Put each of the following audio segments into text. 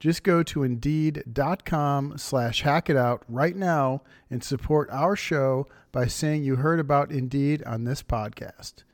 Just go to Indeed.com slash hack it out right now and support our show by saying you heard about Indeed on this podcast.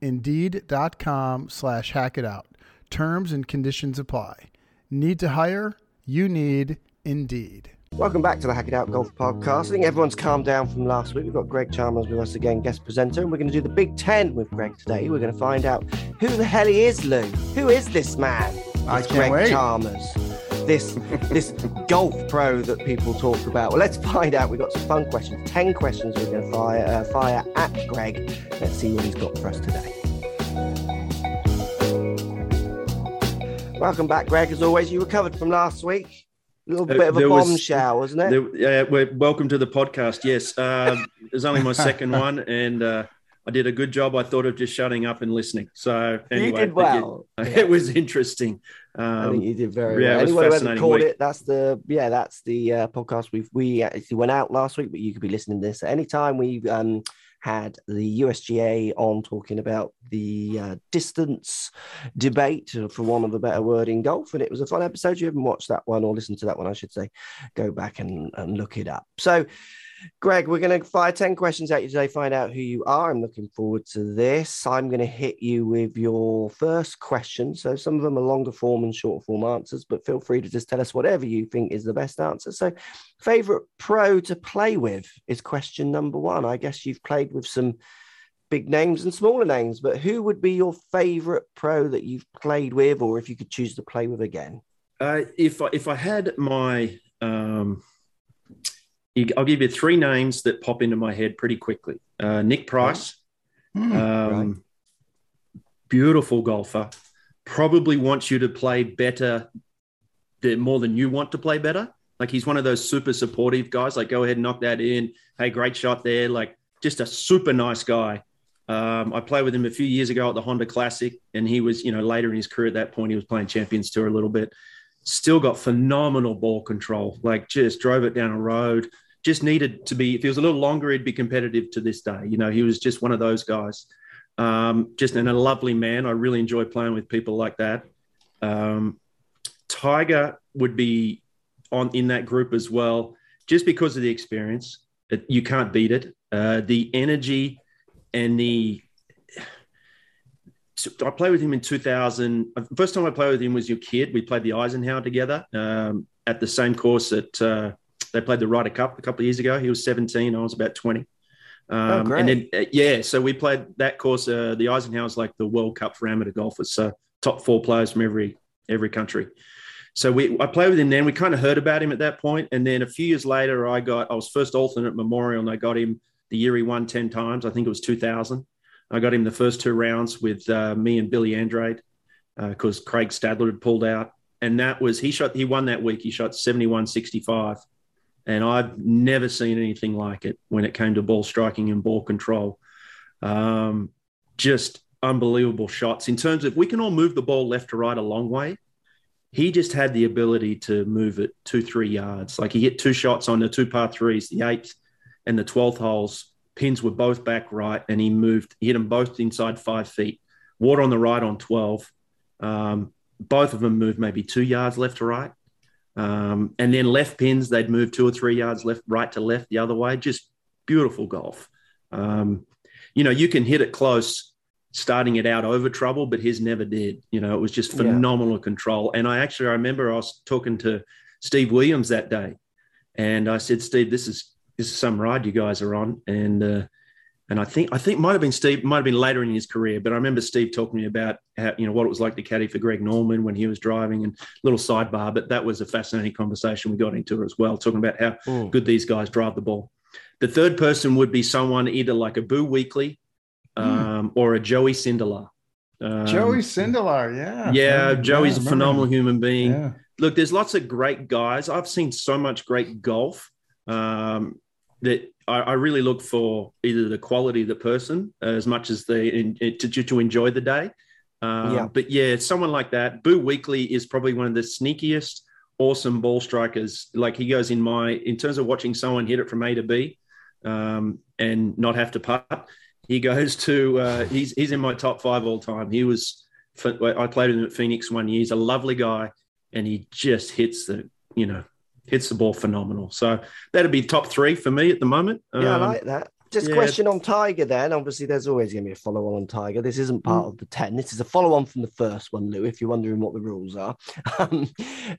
Indeed.com slash hack it out. Terms and conditions apply. Need to hire? You need Indeed. Welcome back to the Hack It Out Golf Podcast. I think everyone's calmed down from last week. We've got Greg Chalmers with us again, guest presenter, and we're going to do the Big Ten with Greg today. We're going to find out who the hell he is, Lou. Who is this man? I It's can't Greg wait. Chalmers. This this golf pro that people talk about. Well, let's find out. We've got some fun questions. Ten questions we're going to fire uh, fire at Greg. Let's see what he's got for us today. Welcome back, Greg. As always, you recovered from last week. A little Uh, bit of a there was- bombshell, wasn't it? There, yeah, welcome to the podcast. Yes, um, it was only my second one, and uh, I did a good job. I thought of just shutting up and listening. So anyway, you did but yeah, well. it was interesting. I think Um, you did very yeah, well. it was Anyway, we fascinating week. it. That's the yeah, that's the uh, podcast. We've we actually went out last week, but you could be listening to this at any time. We um had the USGA on talking about the uh, distance debate, uh, for want of a better word, in golf, and it was a fun episode. You haven't watched that one or listened to that one, I should say. Go back and, and look it up. So. Greg, we're going to fire 10 questions at you today, find out who you are. I'm looking forward to this. I'm going to hit you with your first question. So some of them are longer form and short form answers, but feel free to just tell us whatever you think is the best answer. So, favorite pro to play with is question number one. I guess you've played with some big names and smaller names, but who would be your favorite pro that you've played with, or if you could choose to play with again? uh, if I, if I had my, um, I'll give you three names that pop into my head pretty quickly. Uh, Nick Price, Hmm. um, beautiful golfer, probably wants you to play better, more than you want to play better. Like he's one of those super supportive guys. Like go ahead and knock that in. Hey, great shot there. Like just a super nice guy. Um, I played with him a few years ago at the Honda Classic, and he was, you know, later in his career at that point, he was playing Champions Tour a little bit. Still got phenomenal ball control. Like just drove it down a road. Just needed to be. If he was a little longer, he'd be competitive to this day. You know, he was just one of those guys. Um, just and a lovely man. I really enjoy playing with people like that. Um, Tiger would be on in that group as well, just because of the experience. It, you can't beat it. Uh, the energy and the. I played with him in 2000. First time I played with him was your kid. We played the Eisenhower together um, at the same course that uh, they played the Ryder Cup a couple of years ago. He was 17. I was about 20. Um, great. and then, uh, yeah, so we played that course. Uh, the Eisenhower's like the World Cup for amateur golfers. So top four players from every every country. So we I played with him then. We kind of heard about him at that point, and then a few years later, I got I was first alternate Memorial, and I got him the year he won ten times. I think it was 2000. I got him the first two rounds with uh, me and Billy Andrade because Craig Stadler had pulled out, and that was he shot he won that week. He shot 71 65. And I've never seen anything like it when it came to ball striking and ball control. Um, just unbelievable shots in terms of we can all move the ball left to right a long way. He just had the ability to move it two, three yards. Like he hit two shots on the two par threes, the eighth and the 12th holes. Pins were both back right, and he moved, hit them both inside five feet. Water on the right on 12. Um, both of them moved maybe two yards left to right. Um, and then left pins, they'd move two or three yards left, right to left, the other way. Just beautiful golf. Um, you know, you can hit it close, starting it out over trouble, but his never did. You know, it was just Yeah. phenomenal control. And I actually, I remember I was talking to Steve Williams that day, And I said, Steve, this is this is some ride you guys are on, and uh, and I think I think might have been Steve, might have been later in his career, but I remember Steve talking to me about how you know what it was like to caddy for Greg Norman when he was driving, and little sidebar, but that was a fascinating conversation we got into as well, talking about how mm. good these guys drive the ball. The third person would be someone either like a Boo Weekley hmm. um, mm. or a Joey Sindelar. Um, Joey Sindelar, yeah, yeah, Joey's yeah, a phenomenal human being. Yeah. Look, there's lots of great guys. I've seen so much great golf um, that I, I, really look for either the quality of the person as much as the in, to, to enjoy the day. Um, yeah. But yeah, someone like that. Boo Weekley is probably one of the sneakiest, awesome ball strikers. Like he goes in my in terms of watching someone hit it from A to B um, and not have to putt. He goes to uh, he's he's in my top five all time. He was I played with him at Phoenix one year. He's a lovely guy, and he just hits the you know hits the ball phenomenal. So that'd be top three for me at the moment. Yeah, um, I like that. Just yeah. question on Tiger then. Obviously, there's always going to be a follow on on Tiger. This isn't part mm. of the 10. This is a follow on from the first one, Lou, if you're wondering what the rules are. Um,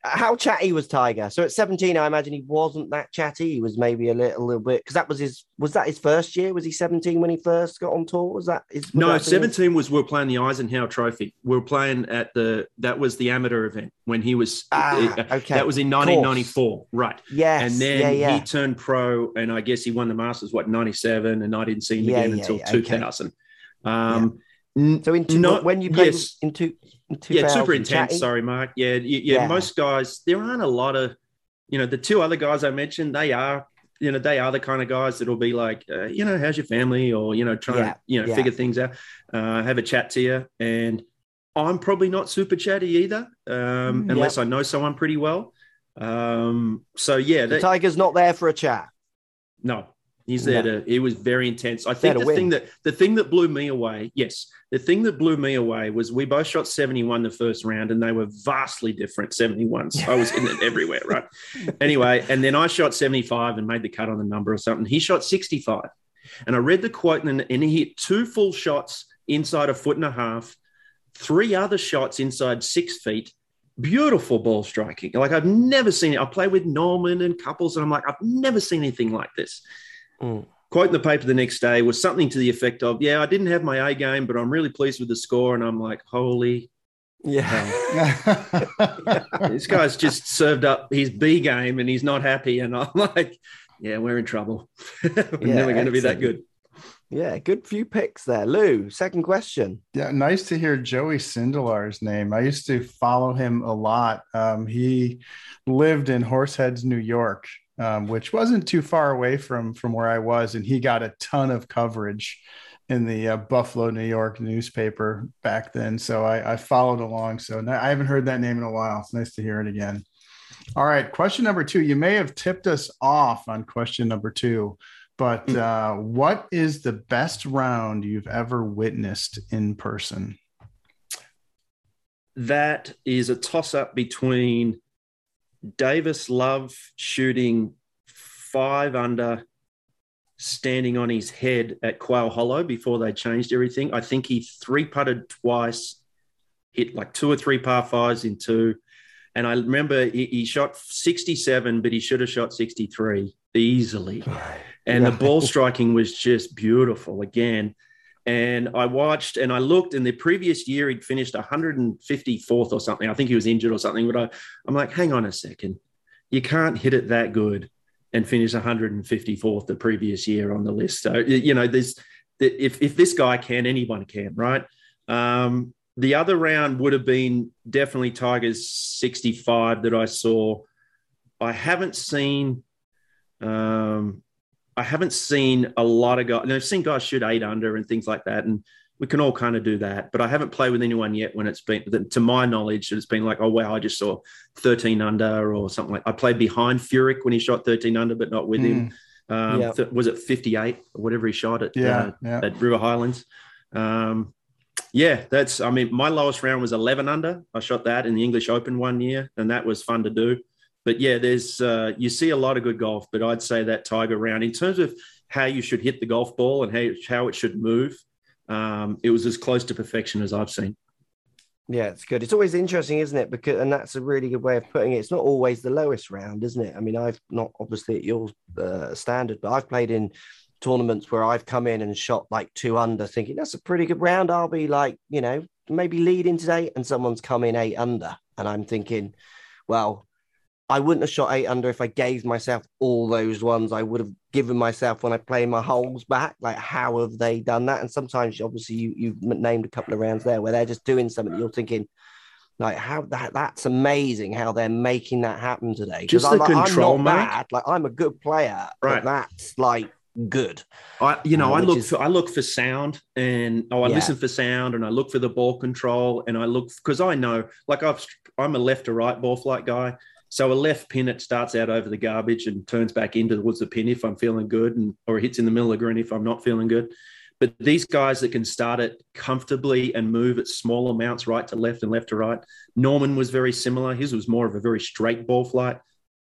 how chatty was Tiger? So at 17, I imagine he wasn't that chatty. He was maybe a little, little bit, because that was his, was that his first year? Was he 17 when he first got on tour? Was that his? Was no, that 17 his? was we are playing the Eisenhower Trophy. We are playing at the, that was the amateur event when he was, ah, okay. that was in 1994. Right. Yes. And then yeah, yeah. he turned pro, and I guess he won the Masters, what, 97, and I didn't see him yeah, again yeah, until yeah, 2000. Okay. Um, so in two, not, when you played yes, in, two, in yeah, super intense. Chatty? Sorry, Mark. Yeah, yeah, yeah, Most guys, there aren't a lot of, you know, the two other guys I mentioned, they are, you know, they are the kind of guys that'll be like, uh, you know, how's your family, or you know, trying to, you know, figure things out, uh, have a chat to you, and I'm probably not super chatty either, um, mm, unless I know someone pretty well. Um, so yeah, the Tiger's not there for a chat. No, He's there to. It was very intense. I think the win. thing that the thing that blew me away, yes, the thing that blew me away was we both shot seventy one the first round, and they were vastly different seventy ones. I was in it everywhere, right? Anyway, and then I shot seventy five and made the cut on the number or something. He shot sixty five, and I read the quote, and, and he hit two full shots inside a foot and a half, three other shots inside six feet. Beautiful ball striking. Like I've never seen it. I play with Norman and couples, and I'm like, I've never seen anything like this. Mm. Quote in the paper the next day was something to the effect of, "Yeah, I didn't have my A game, but I'm really pleased with the score." And I'm like, "Holy yeah. this guy's just served up his B game and he's not happy. And I'm like, yeah, we're in trouble. we're yeah, never going to be that good. Yeah, good few picks there. Lou, second question. Yeah, nice to hear Joey Sindelar's name. I used to follow him a lot. Um, he lived in Horseheads, New York, um, which wasn't too far away from from where I was, and he got a ton of coverage in the uh, Buffalo, New York newspaper back then. So I, I followed along. So I haven't heard that name in a while. It's nice to hear it again. All right, question number two. You may have tipped us off on question number two, but hmm. uh, what is the best round you've ever witnessed in person? That is a toss up between Davis Love shooting five under, standing on his head at Quail Hollow before they changed everything. I think he three putted twice, hit like two or three par fives in two. And I remember he, he shot 67, but he should have shot 63 easily. And yeah. the ball striking was just beautiful again. And I watched and I looked, and the previous year he'd finished 154th or something. I think he was injured or something. But I, I'm like, hang on a second. You can't hit it that good and finish 154th the previous year on the list. So, you know, there's if, if this guy can, anyone can, right? Um, the other round would have been definitely Tigers 65 that I saw. I haven't seen um, I haven't seen a lot of guys. I've seen guys shoot eight under and things like that, and we can all kind of do that. But I haven't played with anyone yet when it's been, to my knowledge, that it's been like, oh wow, I just saw 13 under or something like. I played behind Furyk when he shot 13 under, but not with mm. him. Um, th- was it 58 or whatever he shot at yeah, uh, at River Highlands? Um, yeah, that's. I mean, my lowest round was 11 under. I shot that in the English Open one year, and that was fun to do but yeah, there's uh, you see a lot of good golf, but I'd say that Tiger round in terms of how you should hit the golf ball and how how it should move, um, it was as close to perfection as I've seen. Yeah, it's good. It's always interesting, isn't it? Because and that's a really good way of putting it. It's not always the lowest round, isn't it? I mean, I've not obviously at your uh, standard, but I've played in tournaments where I've come in and shot like two under, thinking that's a pretty good round. I'll be like, you know, maybe leading today, and someone's come in eight under, and I'm thinking, well, I wouldn't have shot eight under if I gave myself all those ones I would have given myself when I play my holes back. Like, how have they done that? And sometimes, obviously, you you've named a couple of rounds there where they're just doing something. You're thinking, like, how that that's amazing how they're making that happen today. Just the I'm, like, control, I'm not bad. Like, I'm a good player, Right. but that's like good. I, you know, Uh, I look is- for I look for sound, and oh, I Yeah. listen for sound, and I look for the ball control, and I look because I know, like I've I'm a left to right ball flight guy, so a left pin it starts out over the garbage and turns back into towards the pin if I'm feeling good, and or it hits in the middle of the green if I'm not feeling good. But these guys that can start it comfortably and move at small amounts right to left and left to right. Norman was very similar. His was more of a very straight ball flight.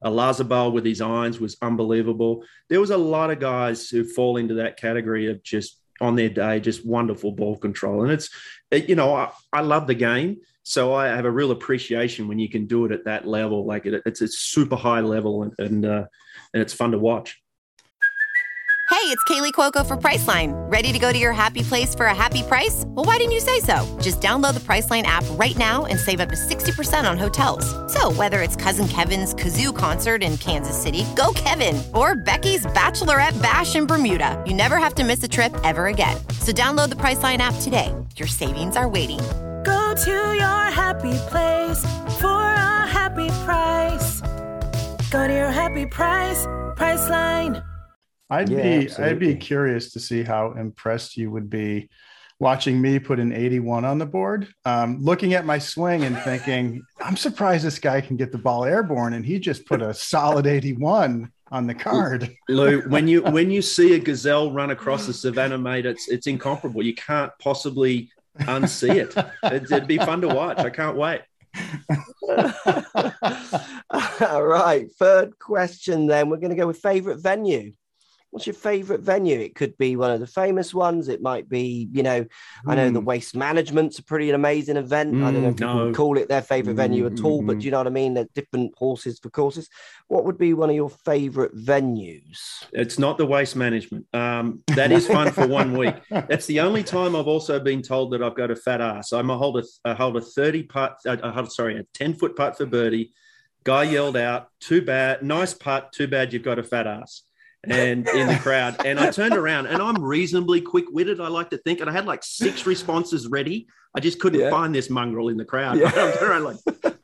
Olazabal with his irons was unbelievable. There was a lot of guys who fall into that category of just on their day, just wonderful ball control. And it's, it, you know, I, I love the game. So I have a real appreciation when you can do it at that level. Like it, it's a super high level and, and, uh, and it's fun to watch. Hey, it's Kaley Cuoco for Priceline. Ready to go to your happy place for a happy price? Well, why didn't you say so? Just download the Priceline app right now and save up to 60% on hotels. So, whether it's Cousin Kevin's Kazoo concert in Kansas City, go Kevin, or Becky's Bachelorette Bash in Bermuda, you never have to miss a trip ever again. So, download the Priceline app today. Your savings are waiting. Go to your happy place for a happy price. Go to your happy price, Priceline. I'd Yeah, be I'd be curious to see how impressed you would be watching me put an 81 on the board, um, looking at my swing and thinking, I'm surprised this guy can get the ball airborne, and he just put a solid 81 on the card. Lou, when you when you see a gazelle run across the savannah, mate, it's it's incomparable. You can't possibly unsee it. It'd, it'd be fun to watch. I can't wait. All right. Third question then. We're going to go with favorite venue. What's your favorite venue? It could be one of the famous ones. It might be, you know, I know the Hmm. waste management's a pretty amazing event. I don't know if Mm, people no. call it their favorite venue at all, but Mm, do you know what I mean? There's different horses for courses. What would be one of your favorite venues? It's not the waste management. Um, that is fun for one week. That's the only time I've also been told that I've got a fat ass. I'm a hold a, I hold a 30 putt, uh, I hold, sorry, a 10 foot putt for birdie. Guy yelled out, too bad, nice putt, too bad you've got a fat ass. And in the crowd. And I turned around and I'm reasonably quick witted, I like to think. And I had like six responses ready. I just couldn't Yeah. find this mongrel in the crowd. Yeah. I'm around like,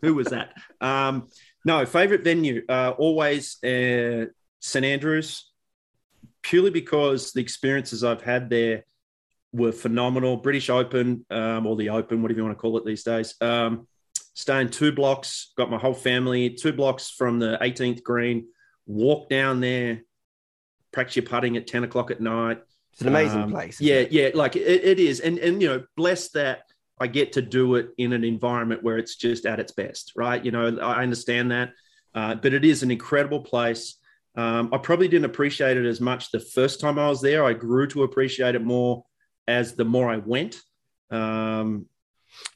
who was that? Um, no, favorite venue, uh, always uh, St. Andrews purely because the experiences I've had there were phenomenal. British Open, um, or the Open, whatever you want to call it these days. Um, staying two blocks, got my whole family, two blocks from the 18th green, walk down there, practice your putting at 10 o'clock at night. It's an amazing Um, place. Yeah, it? yeah, like it, it is. And, and, you know, blessed that I get to do it in an environment where it's just at its best, right? You know, I understand that. Uh, but it is an incredible place. Um, I probably didn't appreciate it as much the first time I was there. I grew to appreciate it more as the more I went. Um,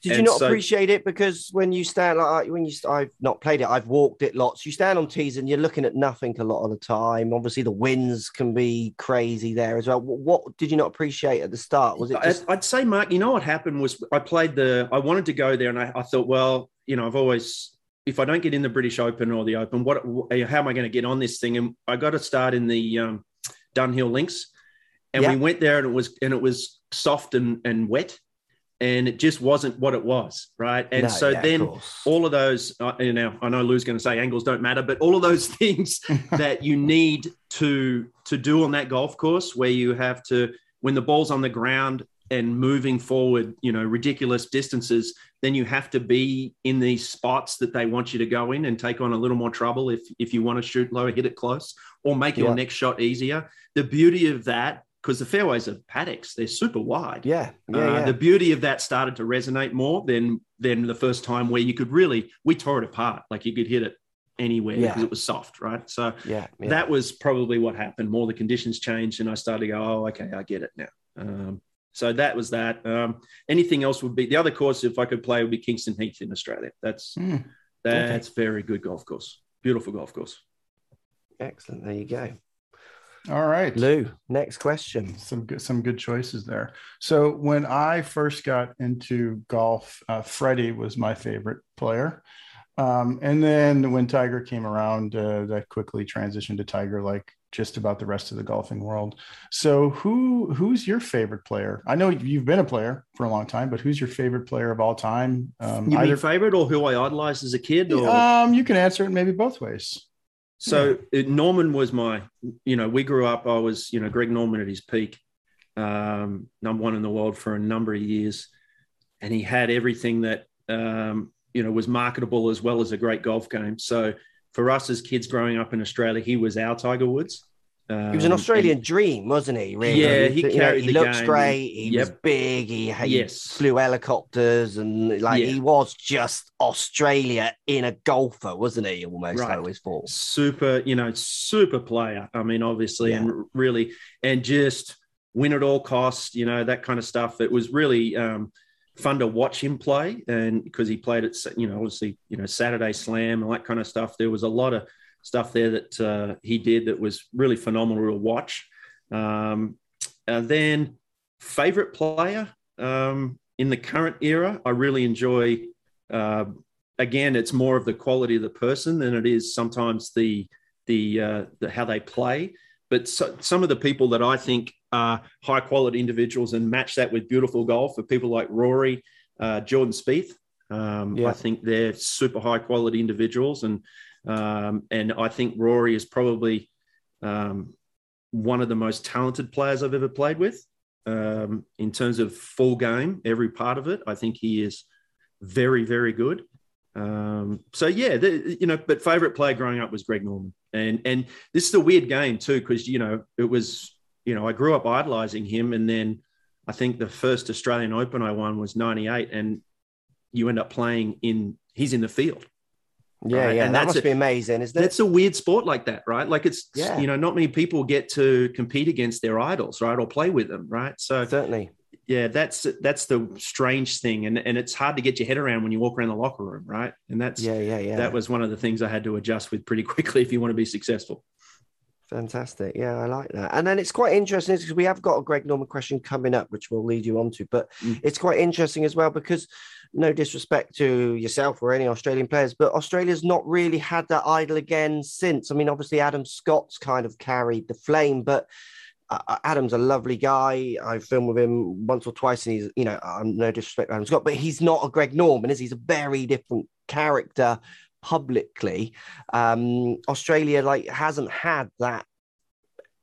Did you And not so- appreciate it because when you stand like when you I've not played it, I've walked it lots. You stand on tees and you're looking at nothing a lot of the time. Obviously, the winds can be crazy there as well. What, what did you not appreciate at the start? Was it just I, would say, Mark, you know what happened was I played the, I wanted to go there and I, I thought, well, you know, I've always, if I don't get in the British Open or the Open, what, how am I going to get on this thing? And I got to start in the um, Dunhill Links. And Yeah. we went there and it was, and it was soft and, and wet. And it just wasn't what it was. Right. And No, so yeah, then course. all of those, uh, you know, I know Lou's going to say angles don't matter, but all of those things that you need to to do on that golf course where you have to when the ball's on the ground and moving forward you know ridiculous distances then you have to be in these spots that they want you to go in and take on a little more trouble if if you want to shoot low hit it close or make your next shot easier the beauty of that because the fairways are paddocks they're super wide yeah, yeah, uh, yeah. the beauty of that started to resonate more than than the first time where you could really we tore it apart like you could hit it anywhere Yeah. because it was soft right so yeah, yeah. that was probably what happened more the conditions changed and i started to go oh okay i get it now um, So that was that. Um, anything else would be the other course. If I could play, would be Kingston Heath in Australia. That's Hmm. that's very good golf course. Beautiful golf course. Excellent. There you go. All right. Lou, next question. some good some good choices there. So when I first got into golf, uh, Freddie was my favorite player, um, and then when Tiger came around, uh, that quickly transitioned to Tiger, like just about the rest of the golfing world. So who who's your favorite player? I know you've been a player for a long time, but who's your favorite player of all time? Um, You mean either, favorite or who I idolized as a kid? Or um, you can answer it maybe both ways. So it, Norman was my, you know, we grew up. I was, you know, Greg Norman at his peak, um, number one in the world for a number of years, and he had everything that, um, you know, was marketable as well as a great golf game. So for us as kids growing up in Australia, he was our Tiger Woods. Um, He was an Australian dream, wasn't he? Really? Yeah, he You know, carried he the looks game. great. He was big. He, he Yes. flew helicopters, and like Yeah. he was just Australia in a golfer, wasn't he? Almost, I Right. always thought. super, you know, super player. I mean, obviously, and really, and just win at all costs, you know, that kind of stuff. It was really um, fun to watch him play, and because he played at, you know, obviously, you know, Saturday Slam and that kind of stuff. There was a lot of stuff there that uh, he did that was really phenomenal to watch. Um, and then, favorite player um, in the current era, I really enjoy. Uh, again, it's more of the quality of the person than it is sometimes the the, uh, the how they play. But so, some of the people that I think are high quality individuals and match that with beautiful golf are people like Rory, uh, Jordan Spieth. Um, Yeah. I think they're super high quality individuals, and um, and I think Rory is probably um, one of the most talented players I've ever played with. Um, in terms of full game, every part of it, I think he is very, very good. Um, so yeah, the, you know, but favorite player growing up was Greg Norman, and and this is a weird game too because you know it was you know I grew up idolizing him, and then I think the first Australian Open I won was '98, and you end up playing in he's in the field. Yeah, Right, yeah, and that that's must a- be amazing, isn't it? That's a weird sport like that, right? Like it's Yeah. you know not many people get to compete against their idols, right, or play with them, right? So Certainly. yeah, that's that's the strange thing, and and it's hard to get your head around when you walk around the locker room, right? And that's Yeah, yeah, yeah. that was one of the things I had to adjust with pretty quickly if you want to be successful. Fantastic. Yeah, I like that. And then it's quite interesting because we have got a Greg Norman question coming up, which we'll lead you on to. But Mm. it's quite interesting as well because no disrespect to yourself or any Australian players, but Australia's not really had that idol again since. I mean, obviously, Adam Scott's kind of carried the flame, but uh, Adam's a lovely guy. I've filmed with him once or twice, and he's, you know, um, no disrespect to Adam Scott, but he's not a Greg Norman, is he? He's a very different character publicly. Um, Australia like hasn't had that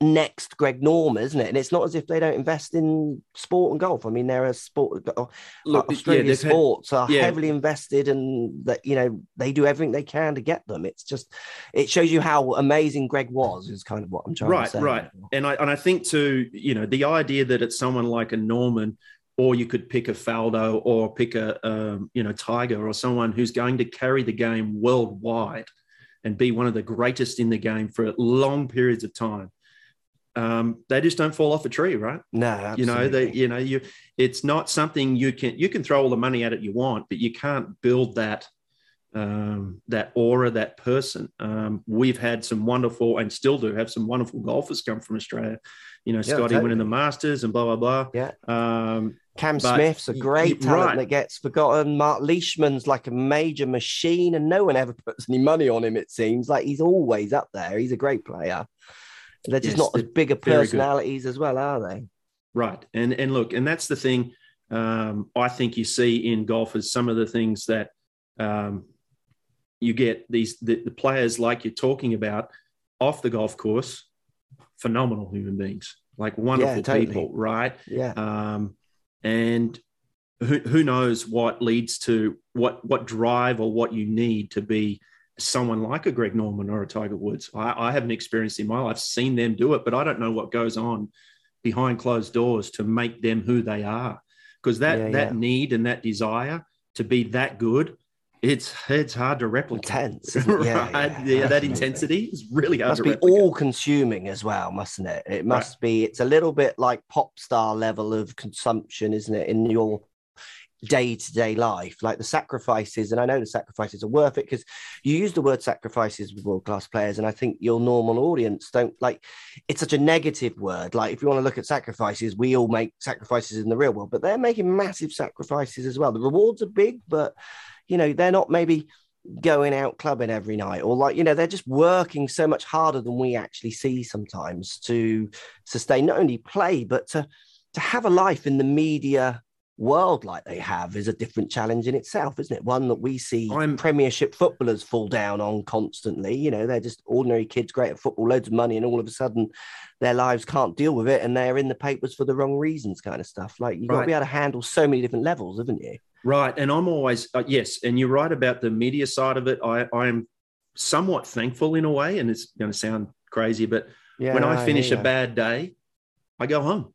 next Greg Norman, isn't it? And it's not as if they don't invest in sport and golf. I mean, there are sport. uh, Look, yeah, Australia's they've had- sports are yeah. heavily invested, and that you know they do everything they can to get them. It's just it shows you how amazing Greg was. Is kind of what I'm trying right, to say. Right, right. And I and I think too, you know, the idea that it's someone like a Norman, or you could pick a Faldo, or pick a um, you know Tiger, or someone who's going to carry the game worldwide and be one of the greatest in the game for long periods of time. Um, they just don't fall off a tree, right? No, you know they you know you it's not something you can you can throw all the money at it you want but you can't build that um that aura that person um we've had some wonderful and still do have some wonderful golfers come from australia you know Yeah, scotty winning the masters and blah blah blah Yeah. um Cam Smith's a great talent right. that gets forgotten. Mark Leishman's like a major machine, and no one ever puts any money on him. It seems like he's always up there. He's a great player. They're just Yes, not as big a personalities as well, are they? Right. And and look, and that's the thing um, I think you see in golfers, some of the things that um, you get these the, the players like you're talking about off the golf course, phenomenal human beings, like wonderful totally. people, right? Yeah. Um, and who, who knows what leads to what what drive or what you need to be someone like a Greg Norman or a Tiger Woods. I, I haven't experienced in my life, seen them do it, but I don't know what goes on behind closed doors to make them who they are. Because that Yeah, that yeah. need and that desire to be that good It's it's hard to replicate. Intense, right? yeah, Yeah, that intensity is really hard must be replicate. all consuming as well, mustn't it? It must be. It's a little bit like pop star level of consumption, isn't it? In your day to day life, like the sacrifices, and I know the sacrifices are worth it because you use the word sacrifices with world class players, and I think your normal audience don't like. It's such a negative word. Like if you want to look at sacrifices, we all make sacrifices in the real world, but they're making massive sacrifices as well. The rewards are big, but you know they're not maybe going out clubbing every night or like you know they're just working so much harder than we actually see sometimes to sustain not only play but to to have a life in the media world like they have is a different challenge in itself isn't it one that we see I'm- premiership footballers fall down on constantly you know they're just ordinary kids great at football loads of money and all of a sudden their lives can't deal with it and they're in the papers for the wrong reasons kind of stuff like you've got to be able to handle so many different levels haven't you Right. And I'm always, uh, yes. And you're right about the media side of it. I, I'm somewhat thankful in a way, and it's going to sound crazy, but yeah when I finish a bad day, I go home.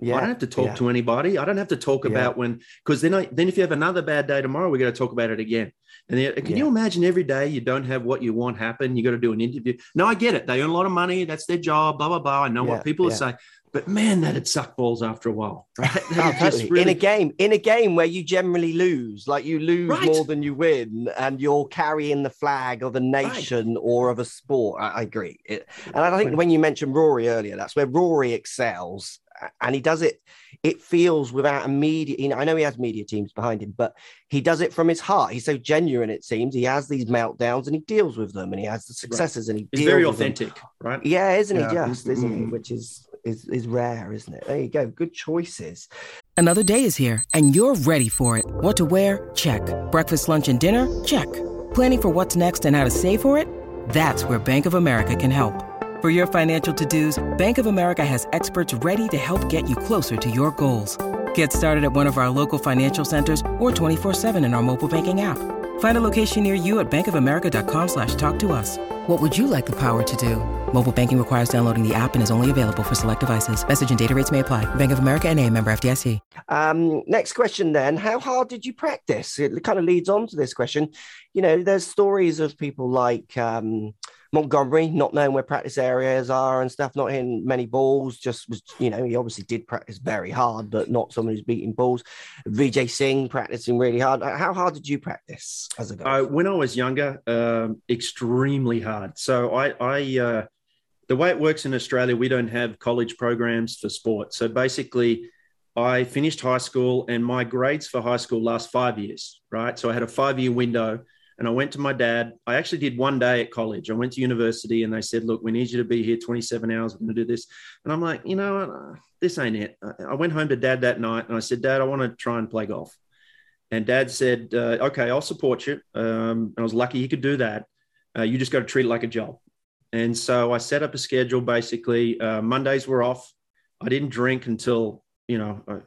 Yeah I don't have to talk yeah. to anybody. I don't have to talk Yeah. about when, because then I, then if you have another bad day tomorrow, we're going to talk about it again. And then, can you imagine every day you don't have what you want happen? You got to do an interview. No, I get it. They earn a lot of money. That's their job. Blah blah blah. I know what people will yeah. say, but man, that'd suck balls after a while. Right? Oh, totally. In a game, in a game where you generally lose, like you lose Right. more than you win, and you're carrying the flag of a nation or of a sport. I, I agree. It, and I think when you mentioned Rory earlier, that's where Rory excels, and he does it. It feels without a media. You know, I know he has media teams behind him, but he does it from his heart. He's so genuine. It seems he has these meltdowns and he deals with them, and he has the successes and he it's deals very with them. authentic, right? Yeah, isn't Yeah. he just, isn't he? Mhm. Which is is is rare, isn't it? There you go. Good choices. Another day is here, and you're ready for it. What to wear? Check. Breakfast, lunch, and dinner? Check. Planning for what's next and how to save for it? That's where Bank of America can help. For your financial to-dos, Bank of America has experts ready to help get you closer to your goals. Get started at one of our local financial centers or 24-7 in our mobile banking app. Find a location near you at bankofamerica.com slash talk to us. What would you like the power to do? Mobile banking requires downloading the app and is only available for select devices. Message and data rates may apply. Bank of America and a member FDIC. Um, next question then. How hard did you practice? It kind of leads on to this question. You know, there's stories of people like um, Montgomerie not knowing where practice areas are and stuff, not hitting many balls, just was, you know, he obviously did practice very hard, but not someone who's beating balls. Vijay Singh practicing really hard. Uh, How hard did you practice as a Uh, when I was younger, um, extremely hard. So I, I uh, the way it works in Australia, we don't have college programs for sport. So basically, I finished high school, and my grades for high school last five years. Right, so I had a five-year window, and I went to my dad. I actually did one day at college. I went to university, and they said, "Look, we need you to be here 27 hours. We're going to do this." And I'm like, you know, what? Uh, this ain't it. I- I went home to dad that night, and I said, "Dad, I want to try and play golf." And dad said, uh, okay, I'll support you. Um, and I was lucky he could do that. Uh, you just got to treat it like a job. And so I set up a schedule basically. Uh, Mondays were off. I didn't drink until, you know, a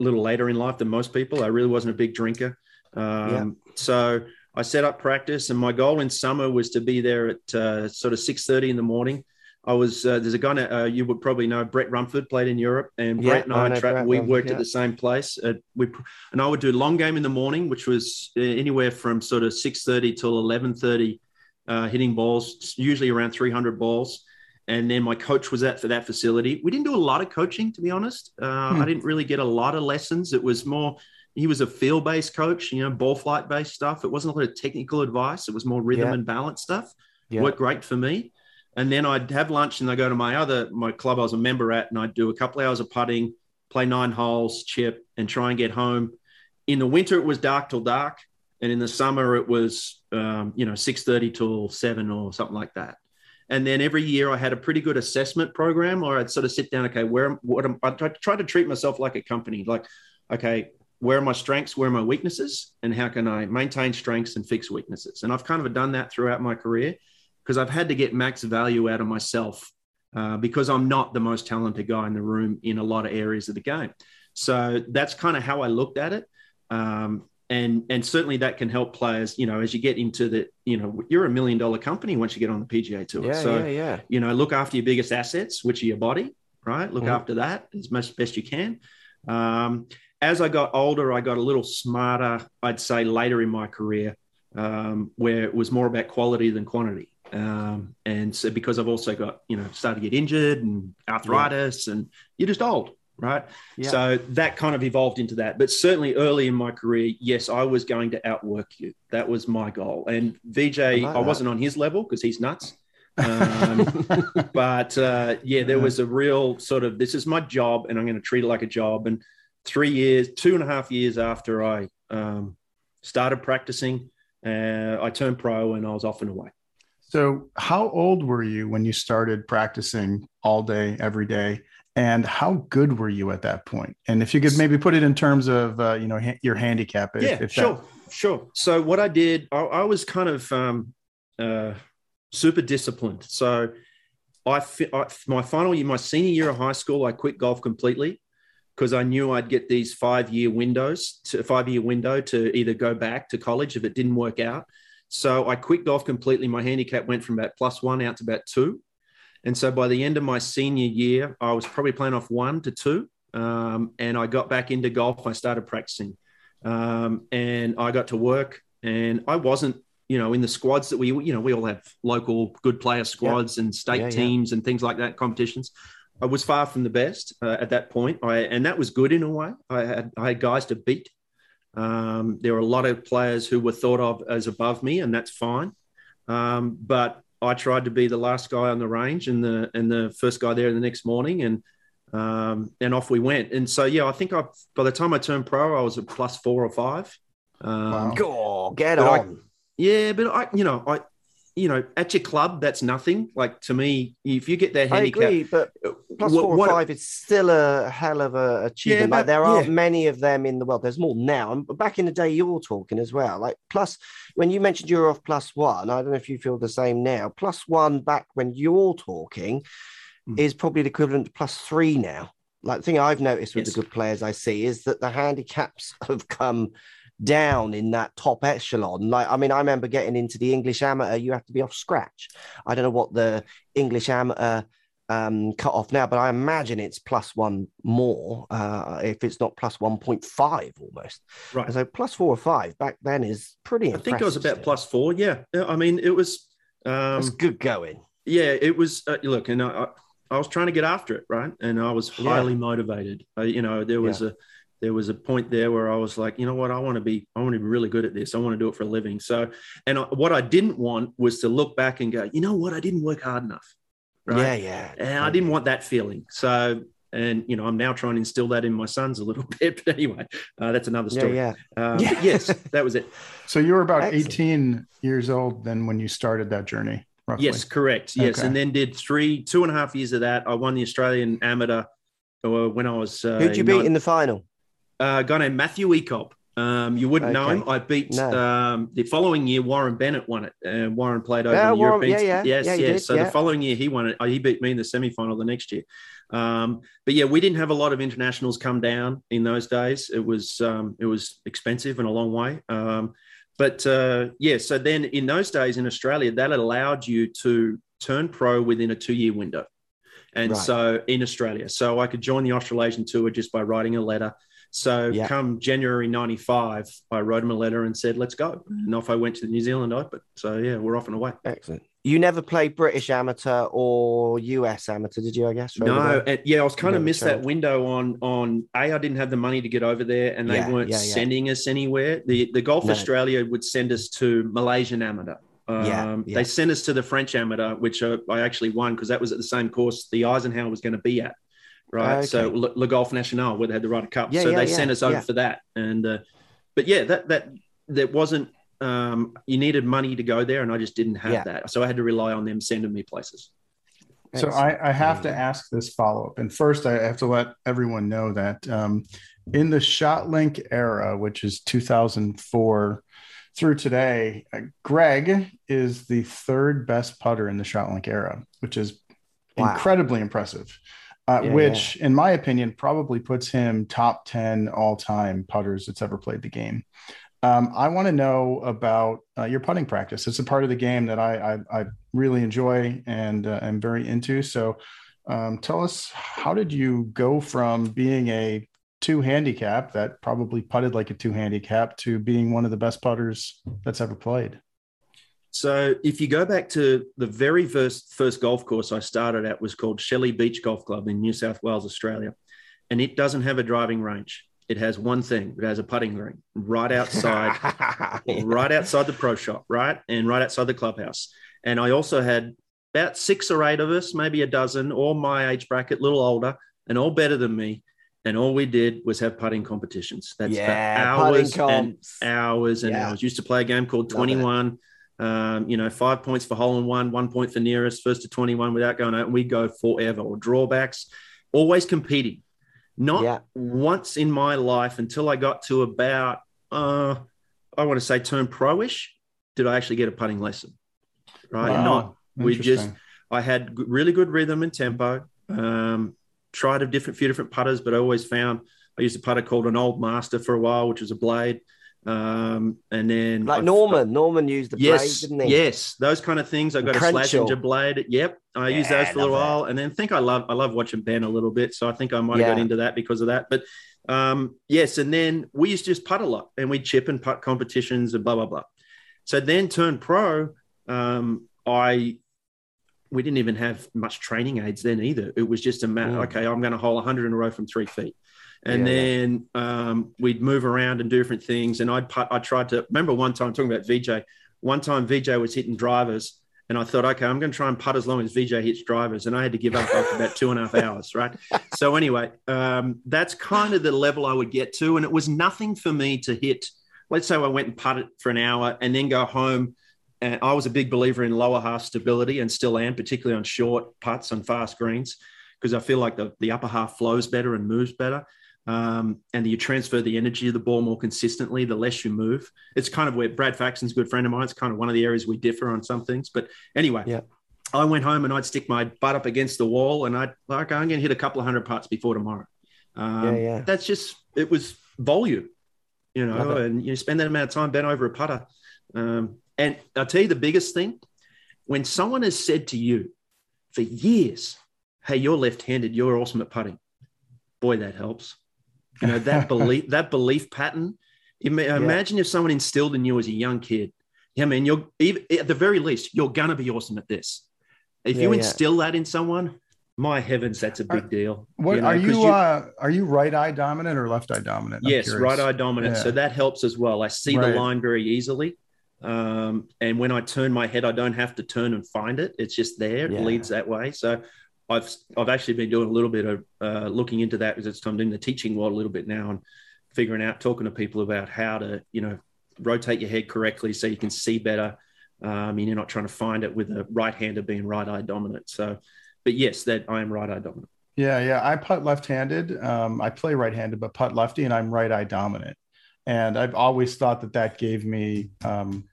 little later in life than most people. I really wasn't a big drinker. Um, Yeah. So I set up practice, and my goal in summer was to be there at uh, sort of 6.30 in the morning. I was uh, there's a guy uh, you would probably know Brett Rumford played in Europe, and Yeah, Brett and I I, tra- we worked yeah. at the same place. Uh, we and I would do long game in the morning, which was uh, anywhere from sort of six thirty till eleven thirty, uh, hitting balls, usually around three hundred balls. And then my coach was at for that facility. We didn't do a lot of coaching, to be honest. Uh, Hmm. I didn't really get a lot of lessons. It was more he was a field based coach, you know, ball flight based stuff. It wasn't a lot of technical advice. It was more rhythm Yeah. and balance stuff. Yeah. Worked great for me. And then I'd have lunch and I go to my other my club I was a member at, and I'd do a couple hours of putting, play nine holes, chip, and try and get home. In the winter, it was dark till dark, and in the summer, it was um, you know six thirty till seven or something like that. And then every year, I had a pretty good assessment program, or I'd sort of sit down. Okay, where am- what am I try to treat myself like a company? Like, okay, where are my strengths? Where are my weaknesses? And how can I maintain strengths and fix weaknesses? And I've kind of done that throughout my career because I've had to get max value out of myself uh, because I'm not the most talented guy in the room in a lot of areas of the game. So that's kind of how I looked at it. Um, and and certainly that can help players, you know, as you get into the, you know, you're a million dollar company once you get on the PGA tour. Yeah, so, yeah, yeah. you know, look after your biggest assets, which are your body, right? Look Mhm. after that as much best you can. Um, as I got older, I got a little smarter. I'd say later in my career, um, where it was more about quality than quantity. Um, and so because I've also got you know started to get injured and arthritis, yeah. and you're just old, right? Yeah. So that kind of evolved into that. But certainly early in my career, yes, I was going to outwork you. That was my goal. And Vijay, I, like I wasn't on his level because he's nuts. um, but uh, yeah, there was a real sort of this is my job, and I'm going to treat it like a job. And three years, two and a half years after I um, started practicing, uh, I turned pro and I was off and away. So, how old were you when you started practicing all day, every day? And how good were you at that point? And if you could maybe put it in terms of, uh, you know, ha- your handicap. If, yeah, if sure, that... sure. So what I did, I, I was kind of um, uh, super disciplined. So I, I, my final year, my senior year of high school, I quit golf completely because I knew I'd get these five year windows to five year window to either go back to college if it didn't work out. So I quit golf completely. My handicap went from about plus one out to about two. And so by the end of my senior year, I was probably playing off one to two. Um, and I got back into golf. I started practicing. Um, and I got to work. And I wasn't, you know, in the squads that we, you know, we all have local good player squads yeah. and state yeah, teams yeah. and things like that, competitions. I was far from the best uh, at that point. I, and that was good in a way. I had, I had guys to beat. Um, there were a lot of players who were thought of as above me, and that's fine. Um, but I tried to be the last guy on the range and the and the first guy there the next morning, and um, and off we went. And so yeah, I think I by the time I turned pro, I was at plus four or five. Um, wow. Go get on. I, yeah, but I you know I you know, at your club, that's nothing. Like to me, if you get that handicap, I agree, but plus what, four or five is still a hell of a achievement. Yeah, like there aren't yeah. many of them in the world. There's more now. And back in the day, you're talking as well. Like plus, when you mentioned you're off plus one, I don't know if you feel the same now. Plus one back when you're talking mm. is probably the equivalent to plus three now. Like the thing I've noticed with yes. the good players I see is that the handicaps have come down in that top echelon. Like, I mean, I remember getting into the English amateur, you have to be off scratch. I don't know what the English amateur um, cut off now, but I imagine it's plus one more uh, if it's not plus 1.5 almost. Right. So plus four or five back then is pretty I think it was about plus four. Yeah. I mean, it was. Um, That's good going. Yeah, it was. Uh, look, and I, I was trying to get after it, right? And I was highly yeah. motivated. Uh, you know, there was yeah. a there was a point there where I was like, you know what, I want to be, I want to be really good at this. I want to do it for a living. So, and I, what I didn't want was to look back and go, you know what, I didn't work hard enough. Right. Yeah, yeah. And I didn't want that feeling. So, and you know, I'm now trying to instill that in my sons a little bit. But anyway, uh, that's another story. Yeah, yeah. Um, yeah. yes, that was it. So you were about Excellent. 18 years old then when you started that journey. Roughly. Yes, correct. Yes, okay. and then did three, two and a half years of that. I won the Australian Amateur uh, when I was. Uh, Who'd you beat in the final? A guy named Matthew Ecop. Um, you wouldn't okay. know him. I beat no. um, the following year. Warren Bennett won it. Uh, Warren played over yeah, the Warren, Europeans. Yeah, yeah. Yes, yeah, yes. So yeah. the following year he won it. He beat me in the semi-final the next year. Um, but yeah, we didn't have a lot of internationals come down in those days. It was um, it was expensive and a long way. Um, but uh, yeah, so then in those days in Australia, that allowed you to turn pro within a two-year window. And right. so in Australia, so I could join the Australasian tour just by writing a letter so yeah. come January 95, I wrote him a letter and said, let's go. And off I went to the New Zealand Open. So yeah, we're off and away. Excellent. You never played British amateur or US amateur, did you? I guess. No, and, yeah, I was kind of missed that window on on a. I didn't have the money to get over there, and they yeah, weren't yeah, sending us anywhere. The the Golf no. Australia would send us to Malaysian amateur. Um, yeah, yeah, They sent us to the French amateur, which uh, I actually won because that was at the same course the Eisenhower was going to be at right? Okay. So Le, Le, Golf National, where they had the Ryder Cup. Yeah, so yeah, they yeah, sent us over for that. And uh, but yeah, that that that wasn't. Um, you needed money to go there, and I just didn't have that. So I had to rely on them sending me places. So I, I, have to ask this follow up. And first, I have to let everyone know that um, in the ShotLink era, which is 2004 through today, uh, Greg is the third best putter in the ShotLink era, which is wow. incredibly impressive uh, yeah, which, yeah. in my opinion, probably puts him top 10 all time putters that's ever played the game. Um, I want to know about uh, your putting practice. It's a part of the game that I, I, I really enjoy and uh, am very into. So, um, tell us how did you go from being a two handicap that probably putted like a two handicap to being one of the best putters that's ever played. So if you go back to the very first first golf course I started at was called Shelley Beach Golf Club in New South Wales, Australia, and it doesn't have a driving range. It has one thing. It has a putting green right outside, right outside the pro shop, right, and right outside the clubhouse. And I also had about six or eight of us, maybe a dozen, all my age bracket, a little older, and all better than me. And all we did was have putting competitions. That's Yeah, hours putting and hours and Yeah. hours. Used to play a game called Love it. 21. Um, you know, five points for hole in one, one point for nearest, first to 21 without going out. And we go forever or drawbacks, always competing. Not Yeah. once in my life until I got to about, uh, I want to say turn pro-ish, did I actually get a putting lesson. Right. Wow. Not we just I had really good rhythm and tempo. Um, tried a different few different putters, but I always found I used a putter called an old master for a while, which was a blade. Um, and then Like I- Norman. Norman used the Yes, blade, didn't he? yes, those kind of things. I got a Crenshaw. Slazenger blade. Yep, I used those for a while, and then think I love I love watching Ben a little bit, so I think I might have got into that because of that. But um, yes, and then we used to just putt a lot, and we'd chip and putt competitions and blah blah blah. So then turned pro. Um, I we didn't even have much training aids then either. It was just a matter. Mm. Okay, I'm going to hole 100 in a row from three feet. And Yeah, then um, we'd move around and do different things. And I'd I tried to remember one time talking about Vijay. One time Vijay was hitting drivers, and I thought, okay, I'm going to try and putt as long as Vijay hits drivers, and I had to give up after about two and a half hours, right? So anyway, um, that's kind of the level I would get to, and it was nothing for me to hit. Let's say I went and putted for an hour and then go home. And I was a big believer in lower half stability and still am, particularly on short putts on fast greens, because I feel like the, the upper half flows better and moves better. Um, and you transfer the energy of the ball more consistently, the less you move. It's kind of where Brad Faxon's a good friend of mine. It's kind of one of the areas we differ on some things. But anyway, Yeah. I went home and I'd stick my butt up against the wall and I'd like, I'm going to hit a couple of hundred putts before tomorrow. Um, Yeah, yeah. That's just, it was volume, you know, and you spend that amount of time bent over a putter. Um, and I'll tell you the biggest thing when someone has said to you for years, Hey, you're left handed, you're awesome at putting. Boy, that helps. You know, that belief, that belief pattern. Ima- Imagine if someone instilled in you as a young kid, yeah, man, you're even, at the very least, you're to be awesome at this. If Yeah, you yeah. instill that in someone, my heavens, that's a big Are- deal. What know, are 'cause you, uh are you right eye dominant or left eye dominant? I'm yes, curious. right eye dominant. Yeah. So that helps as well. I see Right. the line very easily. Um, and when I turn my head, I don't have to turn and find it. It's just there. Yeah. It leads that way. So I've I've actually been doing a little bit of uh, looking into that because it's I'm doing the teaching world a little bit now and figuring out talking to people about how to you know rotate your head correctly so you can see better. Um, and you're not trying to find it with a right hander being right eye dominant. So, but yes, that I am right eye dominant. Yeah, yeah. I putt left-handed. Um, I play right-handed, but putt lefty, and I'm right eye dominant. And I've always thought that that gave me um,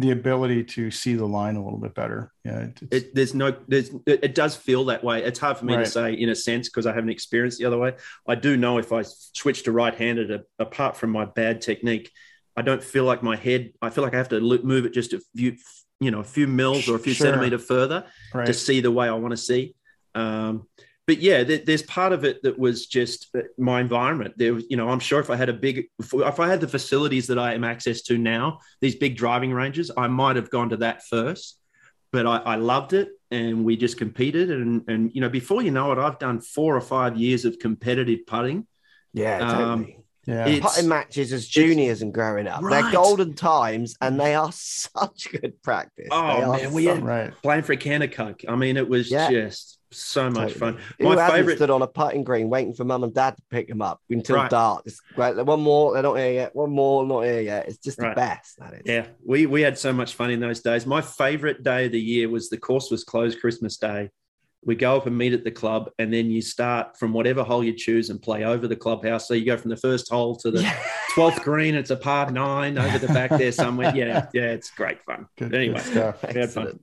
the ability to see the line a little bit better. Yeah, it, there's no there's it, it does feel that way it's hard for me Right. to say in a sense because i haven't experienced the other way i do know if i switch to right-handed apart from my bad technique i don't feel like my head i feel like i have to move it just a few you know a few mils or a few Sure. centimeter further right. to see the way i want to see um, but yeah, there, there's part of it that was just uh, my environment. There was, you know, I'm sure if I had a big, if, if I had the facilities that I am access to now, these big driving ranges, I might have gone to that first. But I, I loved it, and we just competed, and and you know, before you know it, I've done four or five years of competitive putting. Yeah, Um, yeah. It's- Putting matches as juniors and growing up. Right. They're golden times and they are such good practice. Oh, They man, we so- had- right. Playing for a can of Coke. I mean, it was Yeah. just so much Totally. fun. Who My favorite. stood on a putting green waiting for mum and dad to pick them up until Right. dark. It's great. One more, they're not here yet. One more, not here yet. It's just the Right. best. That is. Yeah, we we had so much fun in those days. My favorite day of the year was the course was closed Christmas Day. We go up and meet at the club, and then you start from whatever hole you choose and play over the clubhouse. So you go from the first hole to the twelfth green. It's a par nine over the back there somewhere. Yeah, yeah, it's great fun. Good, anyway, good stuff. we had fun. Excellent.